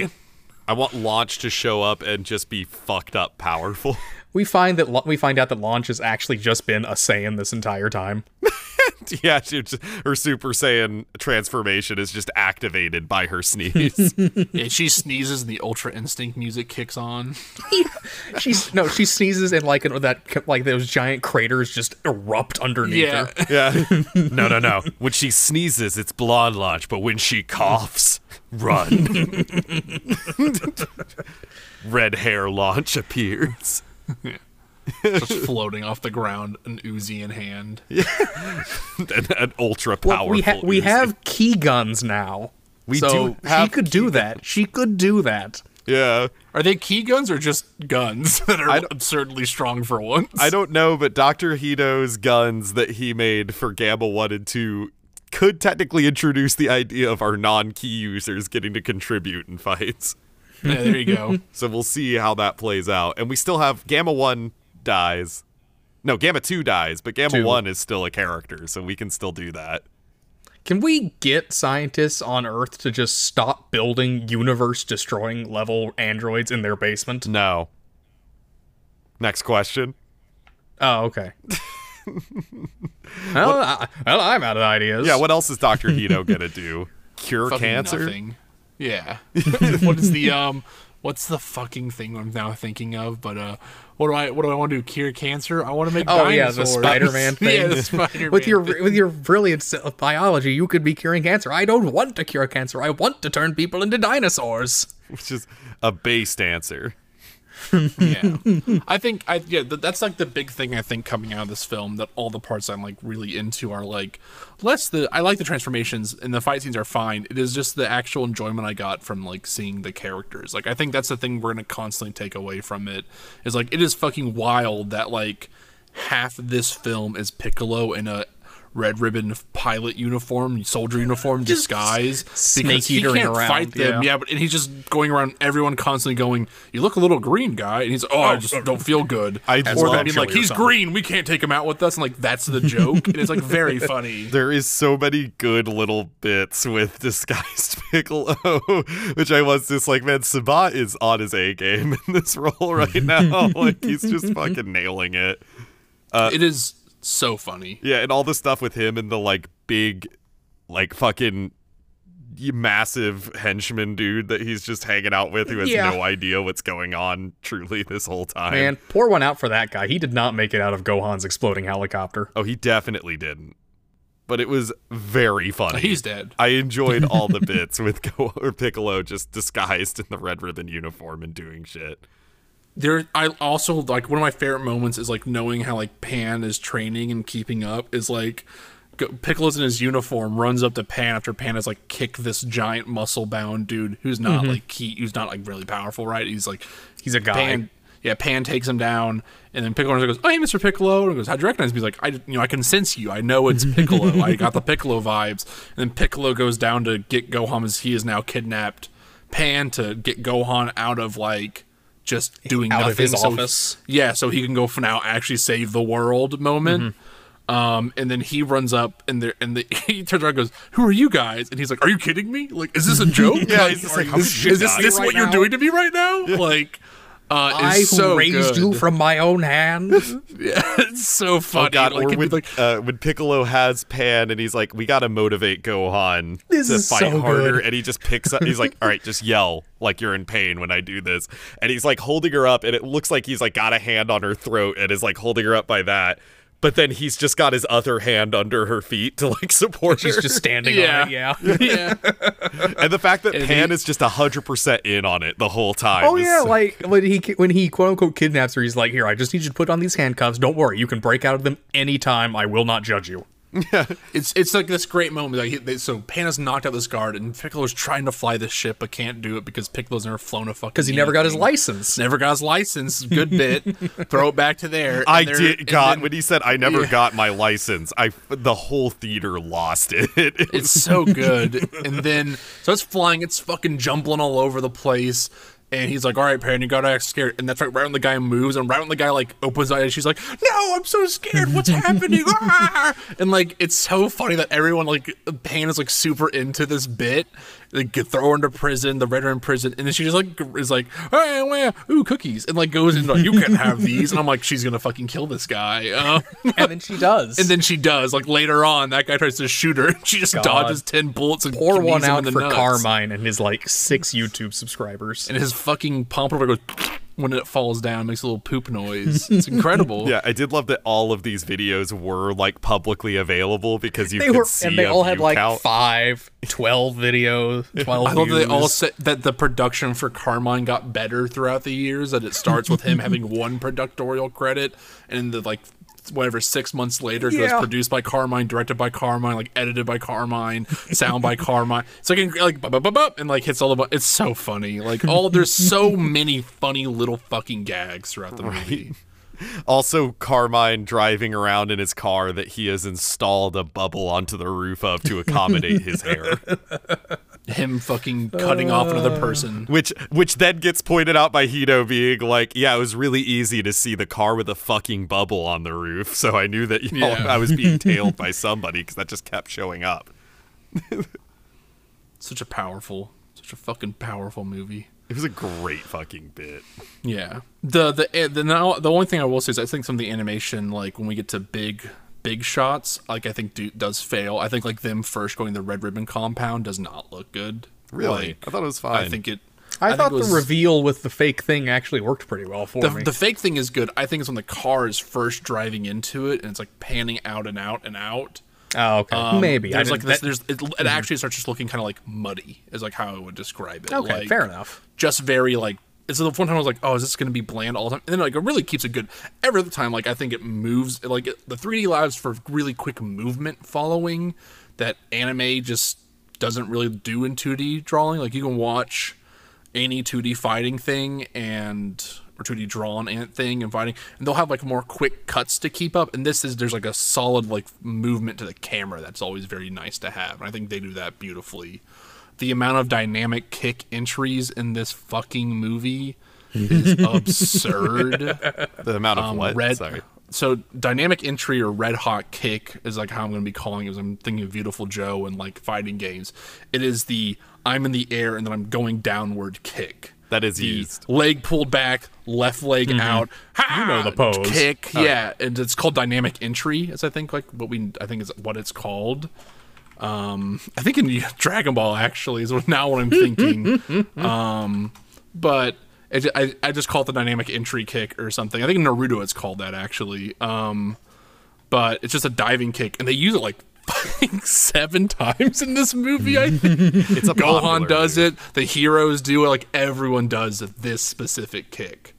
I want Launch to show up and just be fucked up powerful. We find that Lo- we find out that Launch has actually just been a Saiyan this entire time. yeah, she her Super Saiyan transformation is just activated by her sneeze. Yeah, she sneezes and the Ultra Instinct music kicks on. She's no, she sneezes and like that like those giant craters just erupt underneath Yeah. her. yeah. No, no, no. When she sneezes, it's blonde launch, but when she coughs, run. Red hair launch appears. Just floating off the ground, an Uzi in hand. An, an ultra Look, powerful. we ha- we have ki guns now. We so do she could do that. She could do that. Yeah. Are they ki guns or just guns that are absurdly strong for once? I don't know, but Dr. Hedo's guns that he made for Gamma 1 and 2 could technically introduce the idea of our non ki users getting to contribute in fights. Yeah, there you go. So we'll see how that plays out. And we still have Gamma 1 dies. No, Gamma 2 dies, but Gamma Two. 1 is still a character, so we can still do that. Can we get scientists on Earth to just stop building universe destroying level androids in their basement? No. Next question. Oh, okay. well, I, well, I'm out of ideas. Yeah, what else is Dr. Hedo going to do? Cure Fucking cancer? nothing. Yeah. what is the um? What's the fucking thing I'm now thinking of? But uh, what do I what do I want to do? Cure cancer? I want to make. Oh yeah, the dinosaurs. Spider-Man thing. yeah, the Spider-Man. with your thing. with your brilliance of biology, you could be curing cancer. I don't want to cure cancer. I want to turn people into dinosaurs. Which is a based answer. Yeah. I think i yeah th- that's like the big thing i think coming out of this film that all the parts i'm like really into are like less the i like the transformations and the fight scenes are fine. It is just the actual enjoyment i got from like seeing the characters. Like i think that's the thing we're gonna constantly take away from it is like it is fucking wild that like half this film is piccolo in a red ribbon pilot uniform soldier uniform disguise snake because he eatering can't around, fight them. yeah. yeah but and he's just going around everyone constantly going you look a little green guy. And he's oh, i just don't feel good. I- or Has them being like he's green. We can't take him out with us. And like that's the joke. And it's like very funny. There is so many good little bits with disguised Piccolo, which I was just like, man, Sabat is on his A game in this role right now. like he's just fucking nailing it. Uh, it is So funny. Yeah, and all the stuff with him and the like big, like fucking massive henchman dude that he's just hanging out with who has Yeah. no idea what's going on truly this whole time. Man, pour one out for that guy. He did not make it out of Gohan's exploding helicopter. Oh, he definitely didn't. But it was very funny. He's dead. I enjoyed all the bits with Go- or Piccolo just disguised in the red ribbon uniform and doing shit. There i also like one of my favorite moments is like knowing how like pan is training and keeping up is like piccolo's in his uniform runs up to pan after pan has like kicked this giant muscle bound dude who's not mm-hmm. like he who's not like really powerful right? He's like He's a guy. pan. Yeah pan takes him down and then piccolo goes oh hey mr piccolo and goes how'd you recognize me? He's like i you know i can sense you. I know it's piccolo. I got the piccolo vibes. And then piccolo goes down to get gohan as he is now kidnapped. Pan to get gohan out of like just doing Out nothing. of his so- office. yeah, so he can go for now actually save the world moment. Mm-hmm. Um, and then he runs up and there and the, he turns around and goes, "Who are you guys?" And he's like, "Are you kidding me? Like, is this a joke? Yeah, like, he's just like, you- "How is, is this this Right what you're doing to me right now?" Like, uh, I it's so raised good. you from my own hand. Yeah, it's so funny. Oh god, like, or when, like, uh, when Piccolo has Pan and he's like, "We got to motivate Gohan This to is fight so harder," good. and he just picks up. He's like, "All right, just yell like you're in pain when I do this," and he's like holding her up, and it looks like he's like got a hand on her throat and is like holding her up by that. But then he's just got his other hand under her feet to like support She's her. just standing Yeah. on it, yeah. yeah, and the fact that And Pan he- is just hundred percent in on it the whole time. Oh yeah, so- like when he when he quote unquote kidnaps her, he's like, "Here, I just need you to put on these handcuffs. Don't worry, you can break out of them anytime. I will not judge you." It's it's like this great moment. Like, they, so Pan has knocked out this guard, and Piccolo's trying to fly this ship, but can't do it because Piccolo's never flown a fucking. Because he never got his license. Never got his license. Good bit. Throw it back to there. I and did and got then- when he said I never Yeah. got my license. I the whole theater lost it. It It's so good. and then so it's flying, it's fucking jumbling all over the place. And he's like, "All right, Pan, you gotta act scared." And that's right, right when the guy moves, and right when the guy like opens eyes, she's like, "No, I'm so scared. What's happening?" Ah! And like, it's so funny that everyone like Pan is like super into this bit. They get throw her into prison, the Red are in prison, and then she just like is like, "Hey, well, ooh, cookies," and like goes into like, "You can't have these," and I'm like, "She's gonna fucking kill this guy." Um, and then she does. And then she does. Like later on, that guy tries to shoot her. and She just God. dodges ten bullets and pour one out the for nuts. Carmine and his like six YouTube subscribers. And his fucking pompadour goes when it falls down, makes a little poop noise. It's incredible. Yeah, I did love that all of these videos were like publicly available because you they could were, see and they a all had like count. five, 12 videos, twelve. I love that they all said that the production for Carmine got better throughout the years. That it starts with him having one productorial credit, and the like whatever six months later it Yeah. goes produced by Carmine, directed by Carmine, like edited by Carmine, sound by Carmine. It's like like bup, bup, bup, bup, and like hits all the. bu- It's so funny. Like all there's so many funny little fucking gags throughout the movie. Also, Carmine driving around in his car that he has installed a bubble onto the roof of to accommodate his hair, Him fucking cutting off another person. which which then gets pointed out by Hedo being like, "Yeah, it was really easy to see the car with a fucking bubble on the roof, so I knew that you know, Yeah. I was being tailed by somebody because that just kept showing up." Such a powerful, such a fucking powerful movie. It was a great fucking bit. Yeah. The the eh, the now the only thing I will say is I think some of the animation like when we get to big big shots like I think do, does fail. I think like them first going the red ribbon compound does not look good. Really, Like, I thought it was fine. I think it. I, think thought it was- the reveal with the fake thing actually worked pretty well for The, me. the fake thing is good. I think it's when the car is first driving into it and it's like panning out and out and out. oh, okay, Um, maybe. I There's like this. that- There's it, it actually starts just looking kind of like muddy. Is like how I would describe it. okay, Like, fair enough. just very like it's the one time I was like, oh, is this going to be bland all the time? And then like it really keeps it good every time. Like I think it moves like it, the 3D lives for really quick movement following that anime just doesn't really do in 2D drawing. Like you can watch any 2D fighting thing and or 2D drawn ant thing and fighting, and they'll have like more quick cuts to keep up. And this is there's like a solid like movement to the camera that's always very nice to have. And I think they do that beautifully. The amount of dynamic kick entries in this fucking movie is absurd. the amount of Um, what? red. Sorry. So dynamic entry or red hot kick is like how I'm going to be calling it. As I'm thinking of Viewtiful Joe and like fighting games. It is the I'm in the air and then I'm going downward kick. That is the used. leg pulled back, left leg out. You know the pose. Kick, yeah, and it's called dynamic entry. Is I think like what we I think is what it's called. Um, I think in Dragon Ball actually is now what I'm thinking. um, but it, I I just call it the dynamic entry kick or something. I think in Naruto it's called that actually. Um, but it's just a diving kick, and they use it like seven times in this movie. I think. It's a Gohan does move. it. The heroes do it. Like everyone does this specific kick.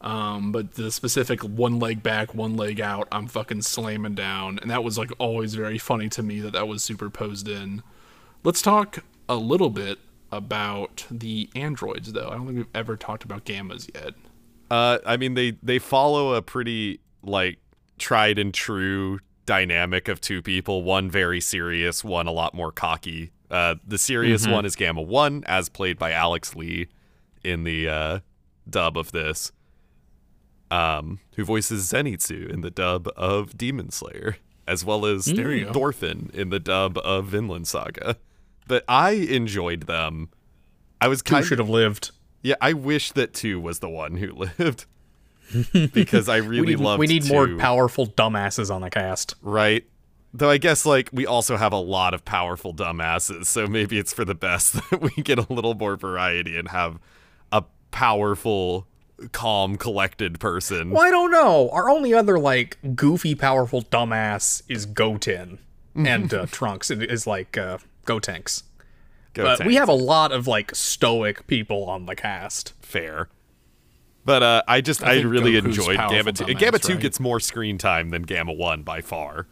Um, but the specific one leg back, one leg out, I'm fucking slamming down, and that was like always very funny to me that that was superposed in. Let's talk a little bit about the androids, though. I don't think we've ever talked about gammas yet. Uh, I mean, they they follow a pretty like tried and true dynamic of two people. One very serious, one a lot more cocky. Uh, the serious one is Gamma One, as played by Aleks Le in the uh, dub of this. Um, who voices Zenitsu in the dub of Demon Slayer, as well as go. Thorfinn in the dub of Vinland Saga. But I enjoyed them. I was Two kind should have lived. yeah, I wish that two was the one who lived. because I really We need, love we need more powerful dumbasses on the cast. right? Though I guess like we also have a lot of powerful dumbasses, so maybe it's for the best that we get a little more variety and have a powerful, calm, collected person. Well, I don't know. Our only other like goofy, powerful dumbass is Goten, and uh, Trunks is- is like uh, Gotenks. Go But we have a lot of like stoic people on the cast. fair. But uh, I just I, think really Goku's enjoyed Gamma Two. Gamma Two right? gets more screen time than Gamma One by far.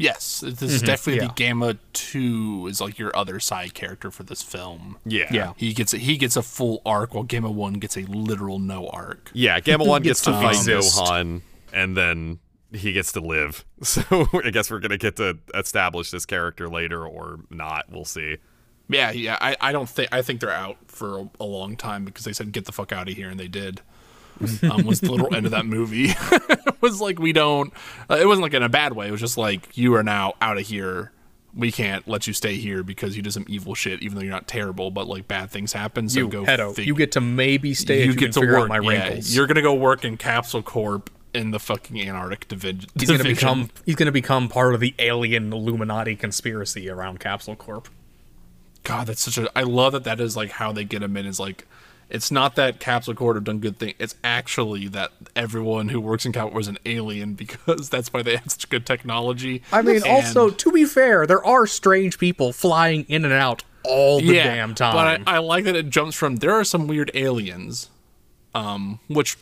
Yes, this is mm-hmm. definitely yeah. the Gamma Two is like your other side character for this film. Yeah, Yeah. He gets a, he gets a full arc, while Gamma One gets a literal no arc. Yeah, Gamma One gets, Gets to to fight exist. Gohan, and then he gets to live. So I guess we're gonna get to establish this character later, or not. We'll see. Yeah, yeah. I, I don't think I think they're out for a, a long time because they said get the fuck out of here, and they did. Um, was the literal end of that movie. it was like we don't. Uh, it wasn't like in a bad way. It was just like you are now out of here. We can't let you stay here because you did some evil shit. Even though you're not terrible, but like bad things happen. So You, go. Hedo, fig- you get to maybe stay. you you get to work. my yeah, wrinkles. you're gonna go work in Capsule Corp in the fucking Antarctic divi- he's gonna become. He's gonna become part of the alien Illuminati conspiracy around Capsule Corp. God, that's such a. I love that. That is like how they get him in. Is like, it's not that Capsule Corp have done good things. It's actually that everyone who works in Capsule was an alien because that's why they have such good technology. I mean, And- also to be fair, there are strange people flying in and out all the yeah, damn time. But I, I like that it jumps from there are some weird aliens, um, which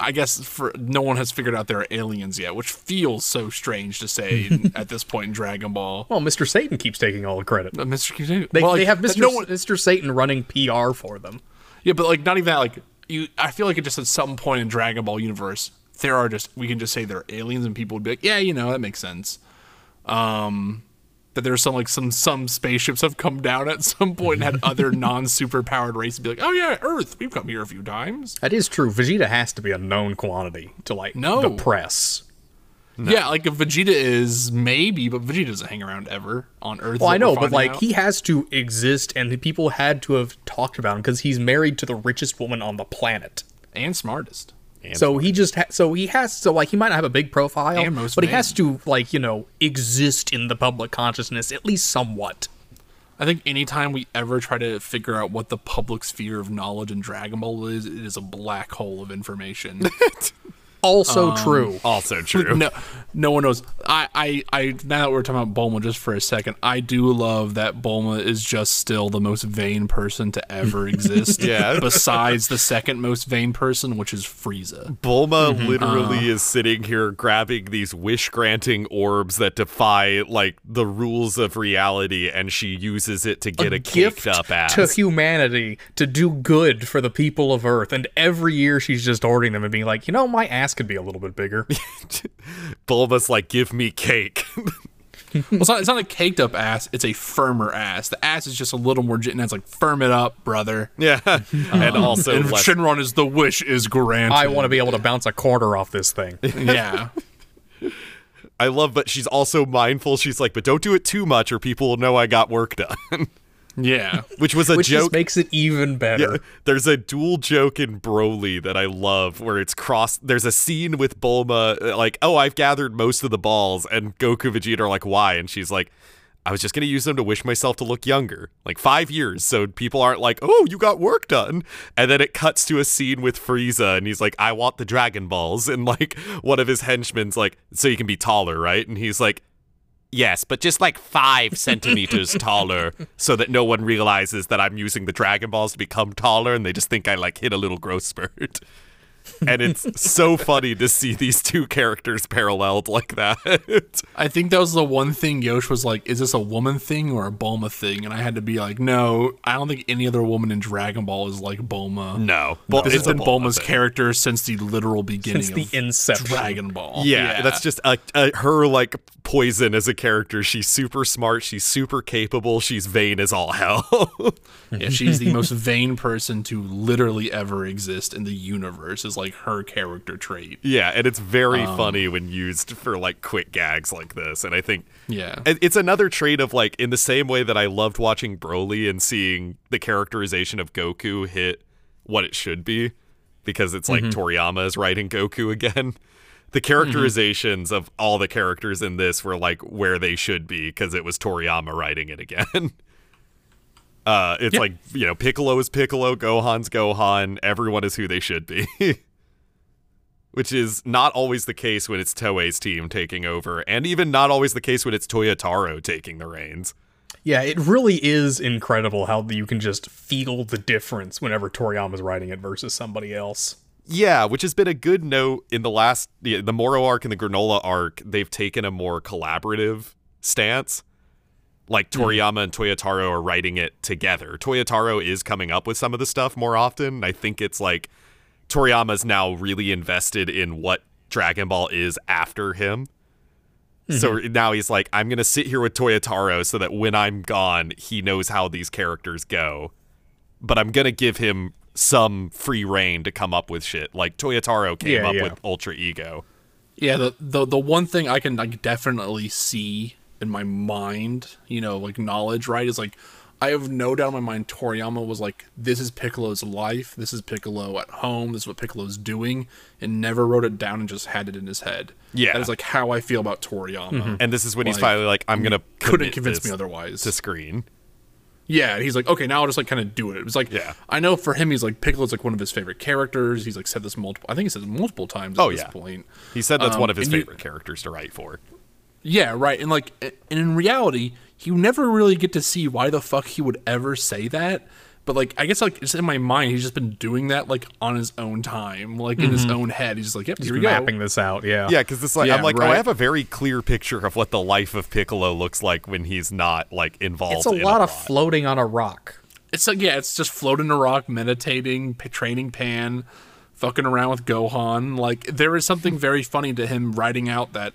I guess for no one has figured out there are aliens yet, which feels so strange to say at this point in Dragon Ball. well, Mr. Satan keeps taking all the credit. Uh, Mr. They, well, they have Mr. No one, Mr. Satan running PR for them. Yeah, but like not even that. Like you, I feel like it just at some point in Dragon Ball universe, there are just we can just say they're aliens, and people would be like, yeah, you know, that makes sense. Um, that there's some like some some spaceships have come down at some point and had other non super powered races be like, oh yeah, Earth, we've come here a few times. That is true. Vegeta has to be a known quantity to like No. the press. Yeah, like if Vegeta is maybe, but Vegeta doesn't hang around ever on Earth. Well, I know, but like out. he has to exist, and the people had to have talked about him because he's married to the richest woman on the planet. and smartest. so he just ha- so he has so like he might not have a big profile, And most but he has to like you know exist in the public consciousness at least somewhat. I think anytime we ever try to figure out what the public sphere of knowledge in Dragon Ball is, it is a black hole of information. Also true. Also true. no, no one knows. I, I, I. Now that we're talking about Bulma, just for a second, I do love that Bulma is just still the most vain person to ever exist. Yeah. Besides the second most vain person, which is Frieza. Bulma Mm-hmm. literally Uh. is sitting here grabbing these wish granting orbs that defy like the rules of reality and she uses it to get a, gift caked up ass. to humanity to do good for the people of Earth, and every year she's just ordering them and being like, you know, my ass could be a little bit bigger. Bulma's like, give me cake. Well, it's not, it's not a caked up ass; it's a firmer ass. The ass is just a little more. And it's like firm it up, brother. yeah. and also and less Shenron is the wish is granted. I want to be able to bounce a quarter off this thing. Yeah. I love but she's also mindful. She's like, but don't do it too much or people will know I got work done. Yeah. which was a Which joke. just makes it even better. Yeah, there's a dual joke in Broly that I love where it's cross. There's a scene with Bulma, uh, like, oh, I've gathered most of the balls, and Goku Vegeta are like, why? And she's like, I was just gonna use them to wish myself to look younger, like five years, so people aren't like, oh, you got work done. And then it cuts to a scene with Frieza, and he's like, I want the Dragon Balls, and like one of his henchmen's like, so you can be taller, right? And he's like. Yes, but just like five centimeters taller so that no one realizes that I'm using the Dragon Balls to become taller and they just think I like hit a little growth spurt. and it's so funny to see these two characters paralleled like that. I think that was the one thing Yosh was like, is this a woman thing or a Bulma thing? And I had to be like, no, I don't think any other woman in Dragon Ball is like Bulma. no. Well, This has it's a been Bulma Bulma's thing. character since the literal beginning Since the of inception. Dragon Ball. Yeah, that's just a, a, her like poison as a character. She's super smart. She's super capable. She's vain as all hell. yeah, she's the most vain person to literally ever exist in the universe. Is like her character trait. yeah, and it's very Um, funny when used for like quick gags like this. And I think Yeah. It's another trait of like in the same way that I loved watching Broly and seeing the characterization of Goku hit what it should be because it's like Toriyama is writing Goku again. The characterizations of all the characters in this were like where they should be because it was Toriyama writing it again. Uh, it's Yeah. like you know, Piccolo is Piccolo, Gohan's Gohan. Everyone is who they should be, which is not always the case when it's Toei's team taking over, and even not always the case when it's Toyotaro taking the reins. Yeah, it really is incredible how you can just feel the difference whenever Toriyama's writing it versus somebody else. Yeah, which has been a good note in the last the, the Moro arc and the Granola arc. They've taken a more collaborative stance. Like hmm. Toriyama and Toyotaro are writing it together. Toyotaro is coming up with some of the stuff more often. I think it's like Toriyama's now really invested in what Dragon Ball is after him. So mm-hmm. now he's like, I'm gonna sit here with Toyotaro so that when I'm gone, he knows how these characters go. But I'm gonna give him some free reign to come up with shit. Like Toyotaro came Yeah, up yeah. with Ultra Ego. Yeah, the, the the one thing I can like definitely see in my mind, you know, like knowledge, right, is like I have no doubt in my mind Toriyama was like, this is Piccolo's life, this is Piccolo at home, this is what Piccolo's doing, and never wrote it down and just had it in his head. Yeah. That is like how I feel about Toriyama. Mm-hmm. And this is when he's Like, finally like, I'm gonna Couldn't convince this me otherwise. to screen. Yeah, and he's like, okay, now I'll just like kind of do it. It was like, Yeah. I know for him, he's like Piccolo's like one of his favorite characters. He's like said this multiple. I think he said it multiple times at Oh, this yeah. point. He said that's Um, one of his and you- favorite characters to write for. Yeah, right. And like, and in reality, you never really get to see why the fuck he would ever say that. But like, I guess like it's in my mind, he's just been doing that like on his own time, like in his own head. He's just like, yep, here we go. Mapping this out, yeah. Yeah, because it's like Yeah, I'm like, oh. I have a very clear picture of what the life of Piccolo looks like when he's not like involved. It's a in lot of plot. floating on a rock. It's like, yeah, it's just floating a rock, meditating, p- training Pan, fucking around with Gohan. Like, there is something very funny to him writing out that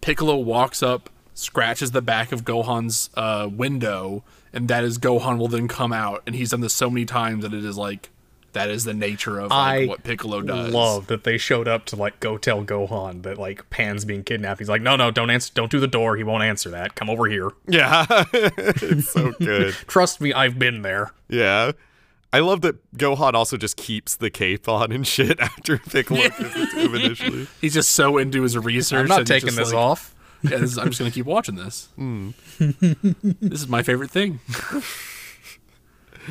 Piccolo walks up, scratches the back of Gohan's uh, window, and that is Gohan will then come out. And he's done this so many times that it is like, that is the nature of like, what Piccolo does. love that they showed up to like go tell Gohan that like Pan's being kidnapped. He's like, no, no, don't answer, don't do the door. He won't answer that. Come over here. Yeah, it's so good. Trust me, I've been there. Yeah. I love that Gohan also just keeps the cape on and shit after Piccolo gives it to him initially. He's just so into his research. I'm not taking this like, off. Yeah, this is, I'm just gonna keep watching this. Hmm. This is my favorite thing.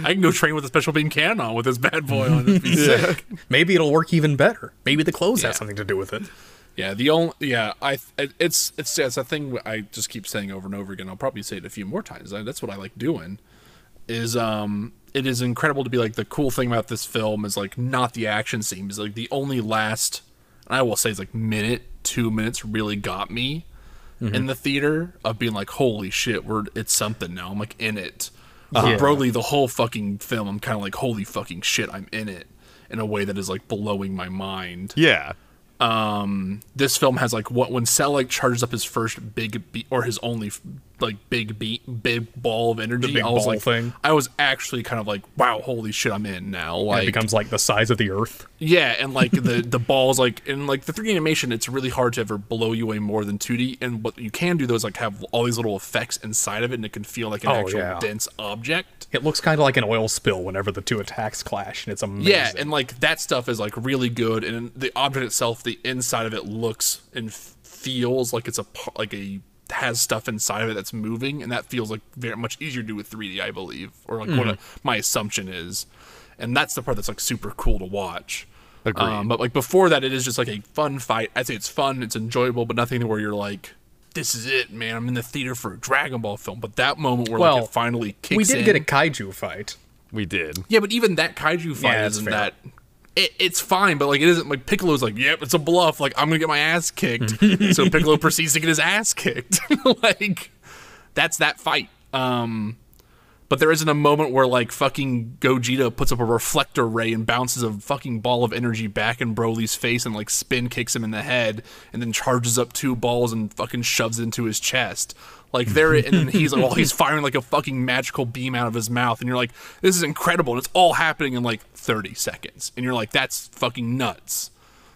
I can go train with a special beam cannon with this bad boy on. It'd be sick. Maybe it'll work even better. Maybe the clothes Yeah. have something to do with it. Yeah, the only yeah, I it's it's it's a thing I just keep saying over and over again. I'll probably say it a few more times. That's what I like doing. Is um, it is incredible to be like the cool thing about this film is like not the action scenes. Like the only last, and I will say it's like minute two minutes really got me in the theater of being like, holy shit, we're it's something now. I'm like in it. Yeah. Broly, the whole fucking film, I'm kind of like, holy fucking shit, I'm in it in a way that is like blowing my mind Yeah. Um, this film has like what when Cell like charges up his first big beat or his only f- like big beat big ball of energy. big I was ball like, thing. I was actually kind of like, wow, holy shit, I'm in now. And it becomes like the size of the earth. Yeah, and like the the balls, like in like the 3D animation, it's really hard to ever blow you away more than 2D. And what you can do though is like have all these little effects inside of it, and it can feel like an Oh, actual yeah. dense object. It looks kind of like an oil spill whenever the two attacks clash, and it's amazing. Yeah, and like that stuff is like really good, and the object itself, the inside of it looks and f- feels like it's a like a has stuff inside of it that's moving, and that feels like very much easier to do with 3D, I believe, or like what a, my assumption is, and that's the part that's like super cool to watch. Agreed. Um, but like before that, it is just like a fun fight. I'd say it's fun, it's enjoyable, but nothing where you're like, "This is it, man! I'm in the theater for a Dragon Ball film." But that moment where Well, like it finally kicks we did in, get a kaiju fight. We did. yeah, but even that kaiju fight Yeah, isn't fair. that. It, it's fine, but like it isn't like Piccolo's like, yep, it's a bluff. Like I'm gonna get my ass kicked. so Piccolo proceeds to get his ass kicked. like that's that fight. Um, but there isn't a moment where like fucking Gogeta puts up a reflector ray and bounces a fucking ball of energy back in Broly's face and like spin kicks him in the head and then charges up two balls and fucking shoves it into his chest. Like there, and he's like, well, he's firing like a fucking magical beam out of his mouth, and you're like, this is incredible, and it's all happening in like 30 seconds, and you're like, that's fucking nuts,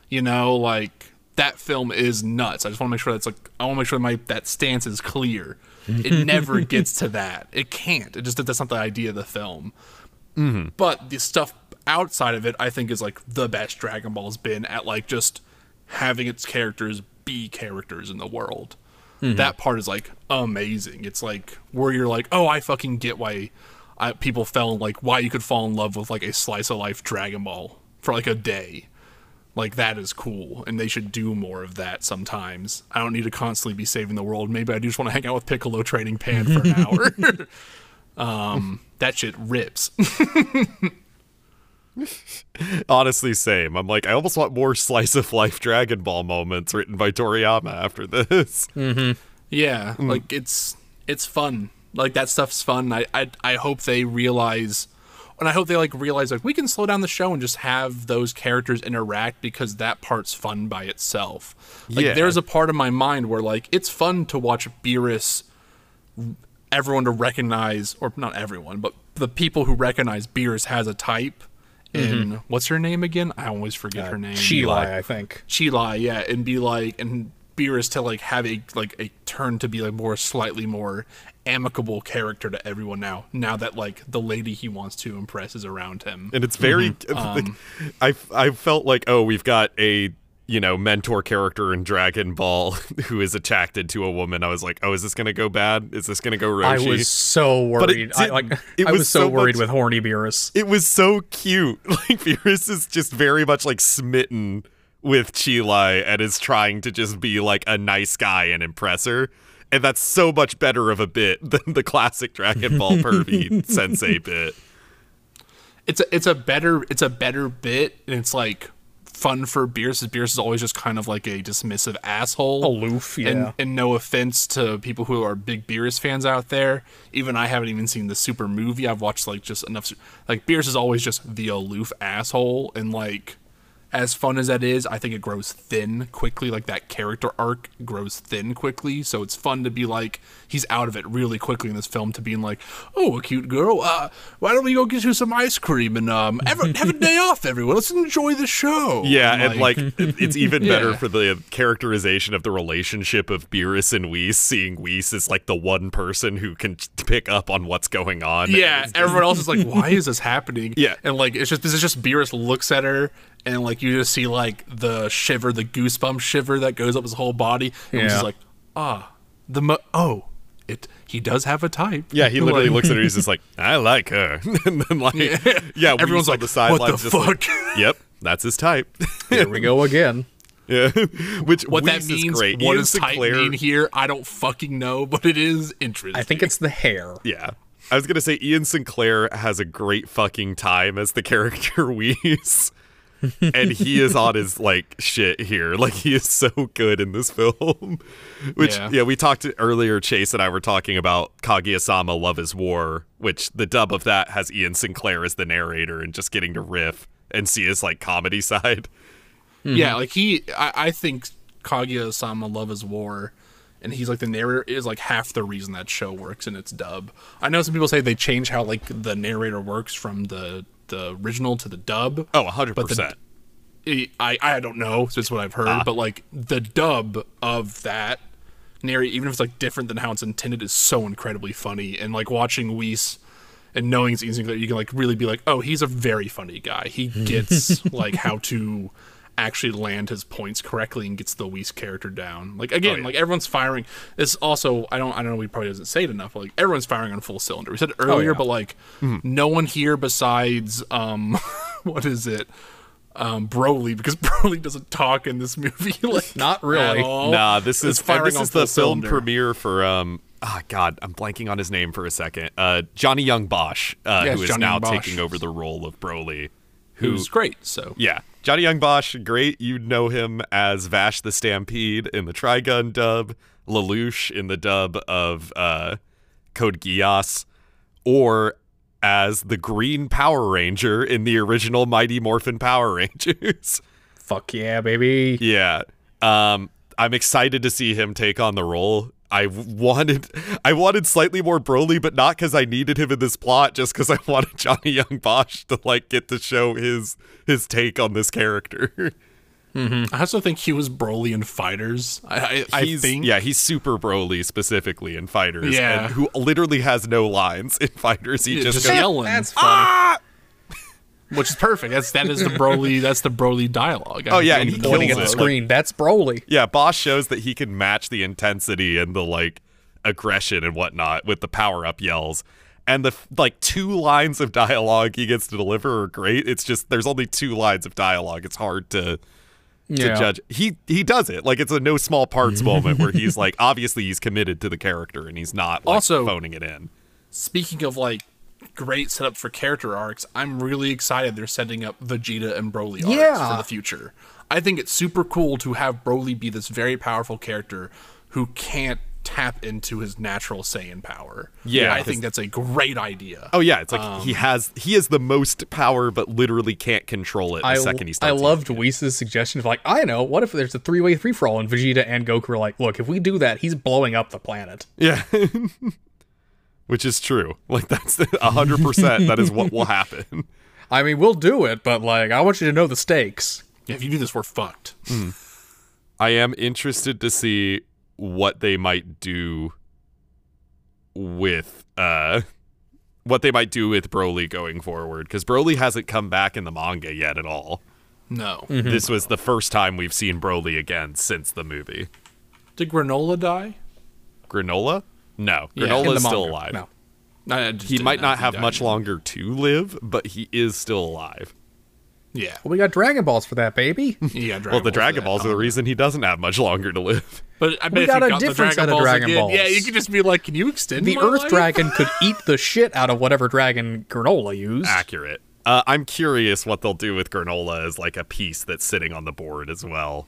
you know, like that film is nuts. I just want to make sure that's like, I want to make sure my that stance is clear. It never gets to that. It can't. It just that's not the idea of the film. Mm-hmm. But the stuff outside of it, I think, is like the best Dragon Ball's been at like just having its characters be characters in the world. That part is like amazing. It's like where you're like, oh, I fucking get why I, people fell in like why you could fall in love with like a slice of life Dragon Ball for like a day. Like that is cool, and they should do more of that sometimes. I don't need to constantly be saving the world. Maybe I do just want to hang out with Piccolo training Pan for an hour. um, that shit rips. Honestly, same. I'm like, I almost want more slice of life Dragon Ball moments written by Toriyama after this. Yeah, Hmm. like it's it's fun. Like that stuff's fun. I, I I hope they realize, and I hope they like realize like we can slow down the show and just have those characters interact because that part's fun by itself. Like Yeah. there's a part of my mind where like it's fun to watch Beerus, everyone to recognize, or not everyone, but the people who recognize Beerus has a type. Mm-hmm. In what's her name again? I always forget uh, her name. Chilai, I think. Chilai, yeah, and be like, and Beerus to like have a like a turn to be like more slightly more amicable character to everyone now. Now that like the lady he wants to impress is around him. and it's very Mm-hmm. like, um, I I felt like oh we've got a you know mentor character in Dragon Ball who is attracted to a woman. I was like oh is this gonna go bad? Is this gonna go Roshi? I was so But it worried. I, didn't. like, It I was was so, so worried much- with horny Beerus. it was so cute. Like Beerus is just very much like smitten with Chilai and is trying to just be like a nice guy and impress her. And that's so much better of a bit than the classic Dragon Ball pervy sensei bit. It's a it's a better it's a better bit and it's like fun for Beerus. Is Beerus is always just kind of like a dismissive asshole. Aloof, yeah. And, and no offense to people who are big Beerus fans out there. Even I haven't even seen the super movie. I've watched like just enough. Like Beerus is always just the aloof asshole, and like as fun as that is, I think it grows thin quickly. Like that character arc grows thin quickly, so it's fun to be like he's out of it really quickly in this film to being like, oh, a cute girl. Uh, why don't we go get you some ice cream and um have a, have a day off, everyone. Let's enjoy the show. Yeah, and like it- it's even better Yeah. for the characterization of the relationship of Beerus and Whis, seeing Whis as like the one person who can pick up on what's going on. Yeah, everyone else is like, "Why is this happening?" Yeah. and like it's just this is just Beerus looks at her, and like you just see like the shiver, the goosebump shiver that goes up his whole body, and he's Yeah. just like, "Ah, the mo- oh, it he does have a type." Yeah, he literally Like- looks at her. He's just like, "I like her," and then like, yeah, Whis Everyone's like, the "What sidelines, the just like, fuck?" "Yep, that's his type." Here we go again. yeah, which What that means, is great. what Ian does type Sinclair- mean here? I don't fucking know, but it is interesting. I think it's the hair. Yeah. I was gonna say Ian Sinclair has a great fucking time as the character Whis. And he is on his like shit here. Like he is so good in this film. Which yeah, Yeah. we talked earlier. Chase and I were talking about Kaguya-sama: Love Is War, which the dub of that has Ian Sinclair as the narrator and just getting to riff and see his like comedy side. Yeah, mm-hmm. like he, I, I think Kaguya-sama Love is War, and he's like the narrator is like half the reason that show works in its dub. I know some people say they change how like the narrator works from the the original to the dub. Oh, hundred But the- percent. I I don't know. So it's what I've heard, Ah. but like the dub of that narrate, even if it's like different than how it's intended, is so incredibly funny. And like watching Whis and knowing it's easy that you can like really be like, oh, he's a very funny guy. He gets like how to actually land his points correctly and gets the Whis character down. Like again, Oh, yeah. like everyone's firing. This also I don't I don't know. We probably doesn't say it enough. But, like everyone's firing on full cylinder. We said it earlier, yeah. but like no one here besides um what is it um Broly because Broly doesn't talk in this movie like Not really. Nah, this is firing this is the film cylinder. premiere for um ah god, I'm blanking on his name for a second. Uh Johnny Young Bosch, uh, Yes, who is Johnny now Bosch. taking over the role of Broly. Who who's great. So Yeah. Johnny Young Bosch, great. You know him as Vash the Stampede in the Trigun dub, Lelouch in the dub of uh, Code Geass, or as the Green Power Ranger in the original Mighty Morphin Power Rangers. Fuck yeah, baby. yeah. Um, I'm excited to see him take on the role. I wanted, I wanted slightly more Broly, but not because I needed him in this plot, just because I wanted Johnny Young Bosch to like get to show his his take on this character. I also think he was Broly in FighterZ. I I, I think yeah, he's super Broly specifically in FighterZ, Yeah. and who literally has no lines in FighterZ. He Yeah, just, just goes, yelling. That's funny. ah! Which is perfect. That's that is the Broly. That's the Broly dialogue. Oh, yeah, and he Pointing kills at the it. screen. That's Broly. Yeah, Boss shows that he can match the intensity and the like aggression and whatnot with the power up yells. And the like two lines of dialogue he gets to deliver are great. It's just there's only two lines of dialogue. It's hard to to judge. He he does it like it's a no small parts moment where he's like obviously he's committed to the character and he's not like Also- phoning it in. Speaking of like great setup for character arcs, I'm really excited they're setting up Vegeta and Broly arcs Yeah. for the future. I think it's super cool to have Broly be this very powerful character who can't tap into his natural Saiyan power. Yeah, I 'cause- think that's a great idea. Oh yeah, it's like um, he has he has the most power, but literally can't control it the I, second he starts. I starts. loved using it. Whis' suggestion of like, I know, what if there's a three-way free-for-all and Vegeta and Goku are like, look, if we do that, he's blowing up the planet. Yeah, which is true. Like that's a hundred percent. That is what will happen. I mean, we'll do it, but like, I want you to know the stakes. if you do this, we're fucked. I am interested to see what they might do with uh what they might do with Broly going forward because Broly hasn't come back in the manga yet at all. No. This was the first time we've seen Broly again since the movie. Did Granola die? Granola? No, Granola In the is still alive. No. I He might not have much yet. longer to live, but he is still alive. Yeah. Well, we got Dragon Balls for that, baby. Yeah, Dragon Well, the Balls Dragon. Balls are the reason he doesn't have much longer to live. But I bet We if got you a got different Dragon set of Balls Dragon again, Yeah, Balls. you could just be like, "Can you extend the my Earth life?" Dragon could eat the shit out of whatever dragon Granola used. Accurate. Uh, I'm curious what they'll do with Granola as like a piece that's sitting on the board as well.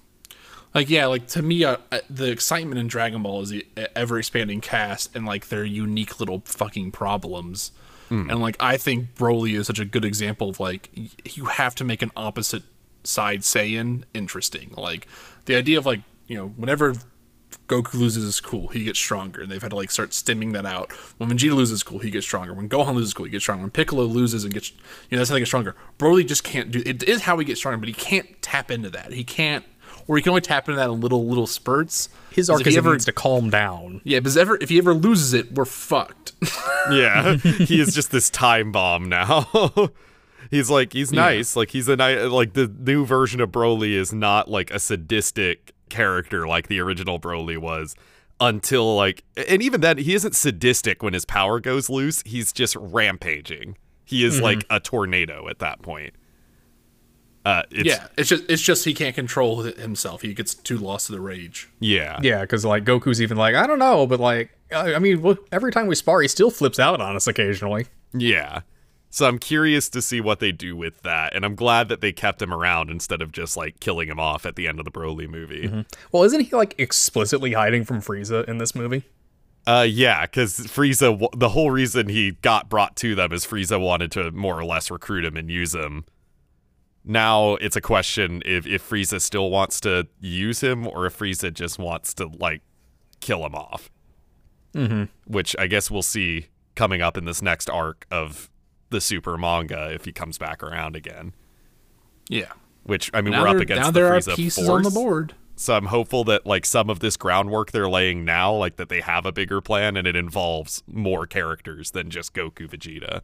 Like, yeah, like to me, uh, uh, the excitement in Dragon Ball is the ever expanding cast and like their unique little fucking problems. And like, I think Broly is such a good example of like y- you have to make an opposite side Saiyan interesting. Like the idea of like you know whenever Goku loses his cool, he gets stronger, and they've had to like start stemming that out. When Vegeta loses his cool, he gets stronger. When Gohan loses his cool, he gets stronger. When Piccolo loses and gets, you know, that's how they get stronger. Broly just can't do. It is how he gets stronger, but he can't tap into that. He can't, or he can only tap into that in little little spurts. His 'Cause arc if he is ever, needs to calm down. yeah, because ever if he ever loses it, we're fucked. Yeah, he is just this time bomb now. he's like he's nice, like he's a nice like the new version of Broly is not like a sadistic character like the original Broly was until like and even then he isn't sadistic when his power goes loose. He's just rampaging. He is mm-hmm. like a tornado at that point. Uh, it's, yeah, it's just it's just he can't control himself. He gets too lost to the rage. yeah, Yeah, because like Goku's even like, I don't know, but like, I I mean, every time we spar, he still flips out on us occasionally. Yeah. So I'm curious to see what they do with that, and I'm glad that they kept him around instead of just like killing him off at the end of the Broly movie. Well, isn't he like explicitly hiding from Frieza in this movie? Uh, yeah, because Frieza, the whole reason he got brought to them is Frieza wanted to more or less recruit him and use him. Now it's a question if if Frieza still wants to use him or if Frieza just wants to like kill him off. Mm-hmm. Which I guess we'll see coming up in this next arc of the Super manga if he comes back around again. Yeah. which I mean now we're up against now the there are pieces force. on the board. So I'm hopeful that like some of this groundwork they're laying now, like that they have a bigger plan and it involves more characters than just Goku Vegeta.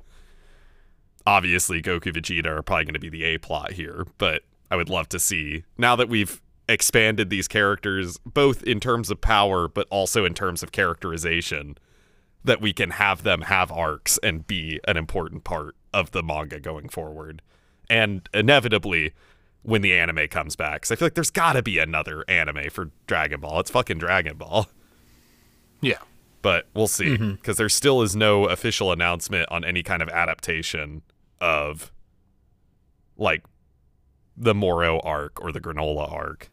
Obviously, Goku Vegeta are probably going to be the A plot here, but I would love to see now that we've expanded these characters both in terms of power but also in terms of characterization that we can have them have arcs and be an important part of the manga going forward. And inevitably, when the anime comes back, because I feel like there's got to be another anime for Dragon Ball. It's fucking Dragon Ball. Yeah. But we'll see, mm-hmm. because there still is no official announcement on any kind of adaptation of like the Moro arc or the Granola arc.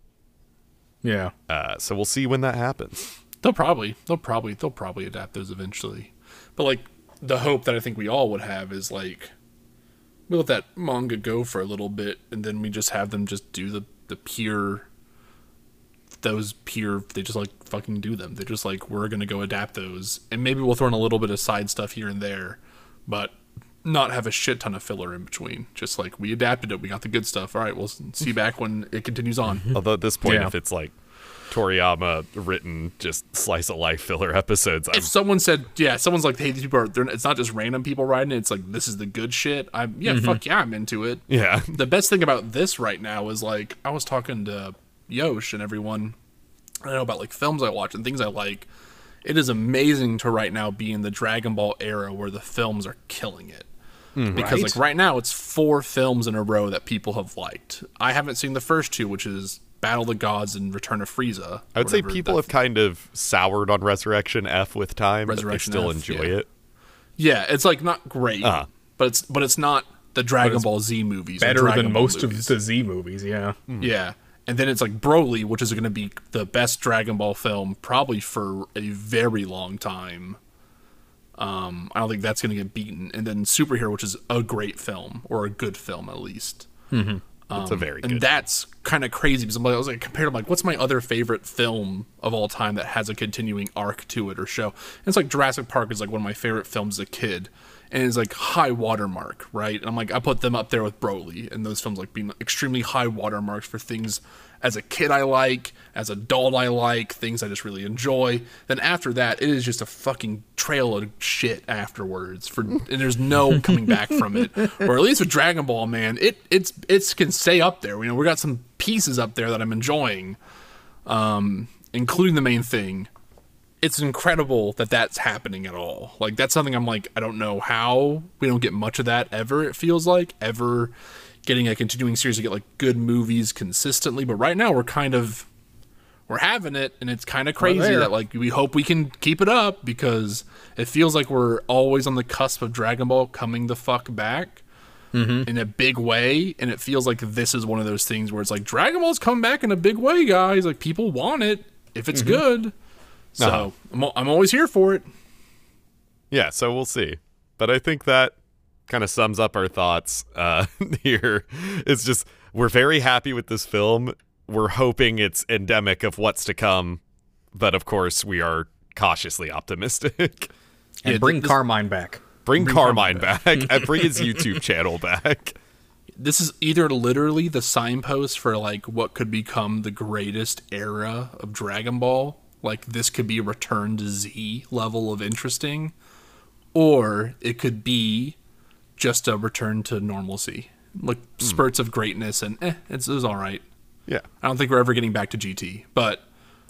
Yeah. Uh, so we'll see when that happens. They'll probably they'll probably they'll probably adapt those eventually. But like the hope that I think we all would have is like we let that manga go for a little bit and then we just have them just do the the pure those pure they just like fucking do them. They're just like we're gonna go adapt those and maybe we'll throw in a little bit of side stuff here and there, but not have a shit ton of filler in between. Just like we adapted it, we got the good stuff. All right, we'll see you back when it continues on. Although at this point, Yeah. if it's like Toriyama written just slice of life filler episodes, I'm if someone said, yeah, someone's like, hey, these people are, they're, it's not just random people writing it. It's like, this is the good shit. I'm, yeah, mm-hmm. fuck yeah, I'm into it. yeah. The best thing about this right now is like, I was talking to Yosh and everyone, I know about like films I watch and things I like. It is amazing to right now be in the Dragon Ball era where the films are killing it. Because Right. like right now it's four films in a row that people have liked. I haven't seen the first two, which is Battle of the Gods and Return of Frieza. I would say people have kind of soured on Resurrection F with time, Resurrection but they still F, enjoy yeah. it. Yeah, it's like not great, Uh-huh. but it's but it's not the Dragon Ball Z movies. Better than Ball most movies. of the Z movies, yeah. Yeah, and then it's like Broly, which is going to be the best Dragon Ball film probably for a very long time. Um, I don't think that's going to get beaten. And then Superhero, which is a great film or a good film at least. It's a very and that's kind of crazy because I'm like, I was like compared to like what's my other favorite film of all time that has a continuing arc to it or show? And it's like Jurassic Park is like one of my favorite films as a kid, and it's like high watermark, right? And I'm like I put them up there with Broly and those films like being extremely high watermarks for things as a kid I like, as an adult I like, things I just really enjoy. Then after that, it is just a fucking trail of shit afterwards. For and there's no coming back from it. Or at least with Dragon Ball, man, it it's it's can stay up there. You know, we got some pieces up there that I'm enjoying, um, including the main thing. It's incredible that that's happening at all. Like that's something I'm like I don't know how we don't get much of that ever. It feels like ever getting a continuing series to get like good movies consistently. But right now we're kind of we're having it, and it's kind of crazy that like we hope we can keep it up because it feels like we're always on the cusp of Dragon Ball coming the fuck back in a big way, and it feels like this is one of those things where it's like Dragon Ball's come back in a big way, guys. Like people want it if it's good. So Uh-huh. I'm, I'm always here for it. yeah, so we'll see. But I think that kind of sums up our thoughts uh, here. It's just we're very happy with this film. We're hoping it's endemic of what's to come, but of course we are cautiously optimistic. And Yeah, bring this- Carmine back. Bring Carmine back. and bring his YouTube channel back. this is either literally the signpost for like what could become the greatest era of Dragon Ball. Like this could be a return to Z level of interesting, or it could be just a return to normalcy, like spurts of greatness and eh, it's, it was all right. Yeah. I don't think we're ever getting back to GT, but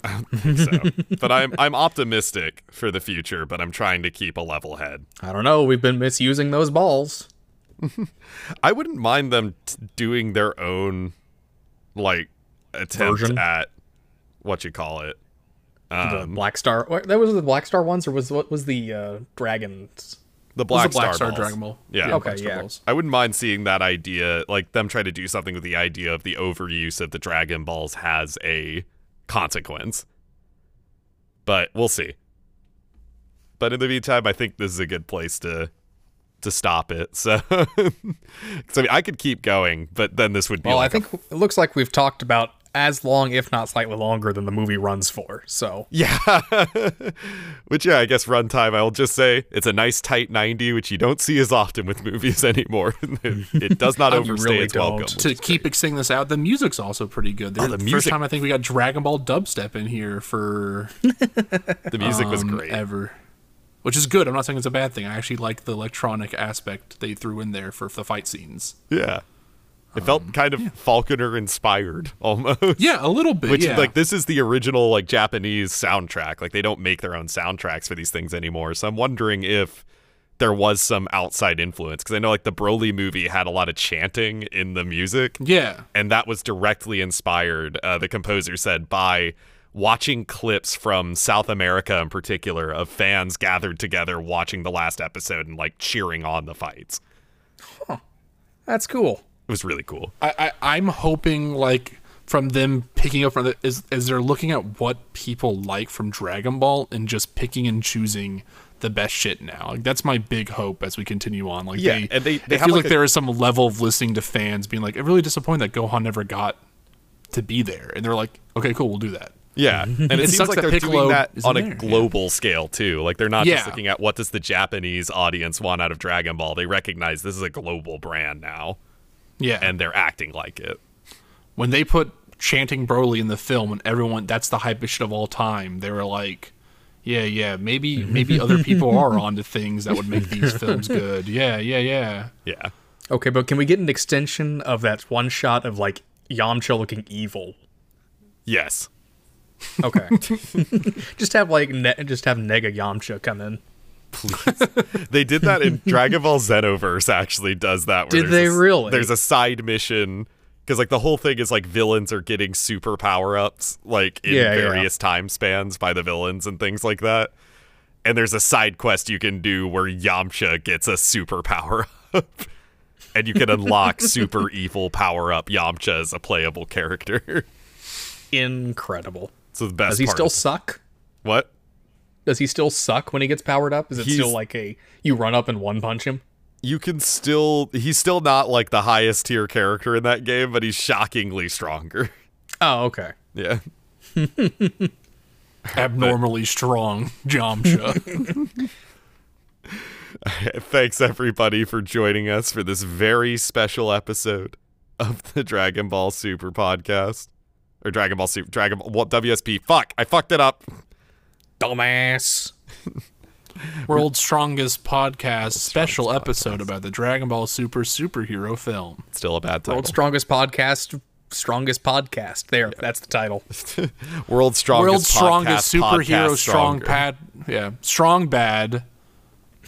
So, but I'm I'm optimistic for the future, but I'm trying to keep a level head. I don't know. We've been misusing those balls. I wouldn't mind them t- doing their own like attempt Version? at what you call it. the Black Star. That was the Black Star ones, or was what was the uh, dragons? The Black, a Black Star, Star balls. Dragon Ball. Yeah. Okay, Star yeah. Balls. I wouldn't mind seeing that idea, like them try to do something with the idea of the overuse of the Dragon Balls has a consequence. But we'll see. But in the meantime, I think this is a good place to to stop it. So, so I, mean, I could keep going, but then this would be. Well, like I a think it looks like we've talked about as long, if not slightly longer, than the movie runs for. So Yeah. which, yeah, I guess runtime, I will just say it's a nice tight 90, which you don't see as often with movies anymore. it, it does not You overstay really its don't. welcome. to keep extending this out, the music's also pretty good. Oh, the the first time I think we got Dragon Ball dubstep in here for The music was um, great. ever, which is good. I'm not saying it's a bad thing. I actually like the electronic aspect they threw in there for the fight scenes. Yeah. It felt kind of Falconer inspired almost. Yeah, a little bit. Which yeah. like this is the original like Japanese soundtrack. Like they don't make their own soundtracks for these things anymore. So I'm wondering if there was some outside influence because I know like the Broly movie had a lot of chanting in the music, yeah, and that was directly inspired. Uh, the composer said by watching clips from South America in particular of fans gathered together watching the last episode and like cheering on the fights. Huh. that's cool. It was really cool. I, I I'm hoping like from them picking up from the is is they're looking at what people like from Dragon Ball and just picking and choosing the best shit now. Like that's my big hope as we continue on. Like Yeah, they, and they- they it feels like, like, a- there is some level of listening to fans being like, I'm really disappointed that Gohan never got to be there, and they're like, okay, cool, we'll do that. Yeah, and it, It seems like they're Piccolo doing that isn't on a there, yeah. global scale too. Like they're not just looking at what does the Japanese audience want out of Dragon Ball. They recognize this is a global brand now, Yeah, and they're acting like it. when they put chanting Broly in the film and everyone that's the hypest shit of all time, they were like, Yeah, yeah, maybe maybe other people are onto things that would make these films good. Yeah, yeah, yeah. Yeah, Okay, but can we get an extension of that one shot of like Yamcha looking evil? yes, Okay, just have like ne- just have Nega Yamcha come in. they did that in Dragon Ball Xenoverse. Actually, does that? Where Did they a really? There's a side mission because like the whole thing is like villains are getting super power ups like in Yeah, yeah. various time spans by the villains and things like that. And there's a side quest you can do where Yamcha gets a super power up. And you can unlock super evil power up Yamcha as a playable character. Incredible. so the best Does he still suck? what? Does he still suck when he gets powered up? Is it still like a you run up and one punch him? You can still he's still not like the highest tier character in that game, but he's shockingly stronger. Oh, okay. Yeah. Abnormally strong Yamcha. Thanks everybody for joining us for this very special episode of the Dragon Ball Super podcast. Or Dragon Ball Super Dragon Ball WSP. Fuck, I fucked it up. Dumbass. World's strongest podcast special episode about the Dragon Ball Super superhero film. Still a bad title. World's strongest podcast. Strongest podcast. There, that's the title. World's strongest World's strongest podcast, superhero podcast strong stronger. pad yeah, strong bad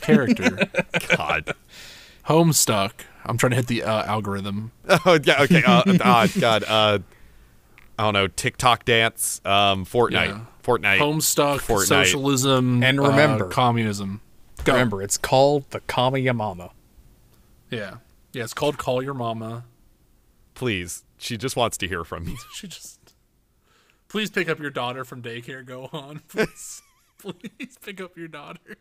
character. God. Homestuck. I'm trying to hit the uh, algorithm. Oh yeah, okay. Uh, uh, God. Uh I don't know, TikTok dance, um, Fortnite. Yeah. Fortnite. Homestuck, Fortnite. socialism, And uh, remember- communism. Go. Remember, it's called the Kamehameha. Yeah. Yeah, it's called Call Your Mama. Please. She just wants to hear from you. She just Please pick up your daughter from daycare, go on. Please. Please pick up your daughter.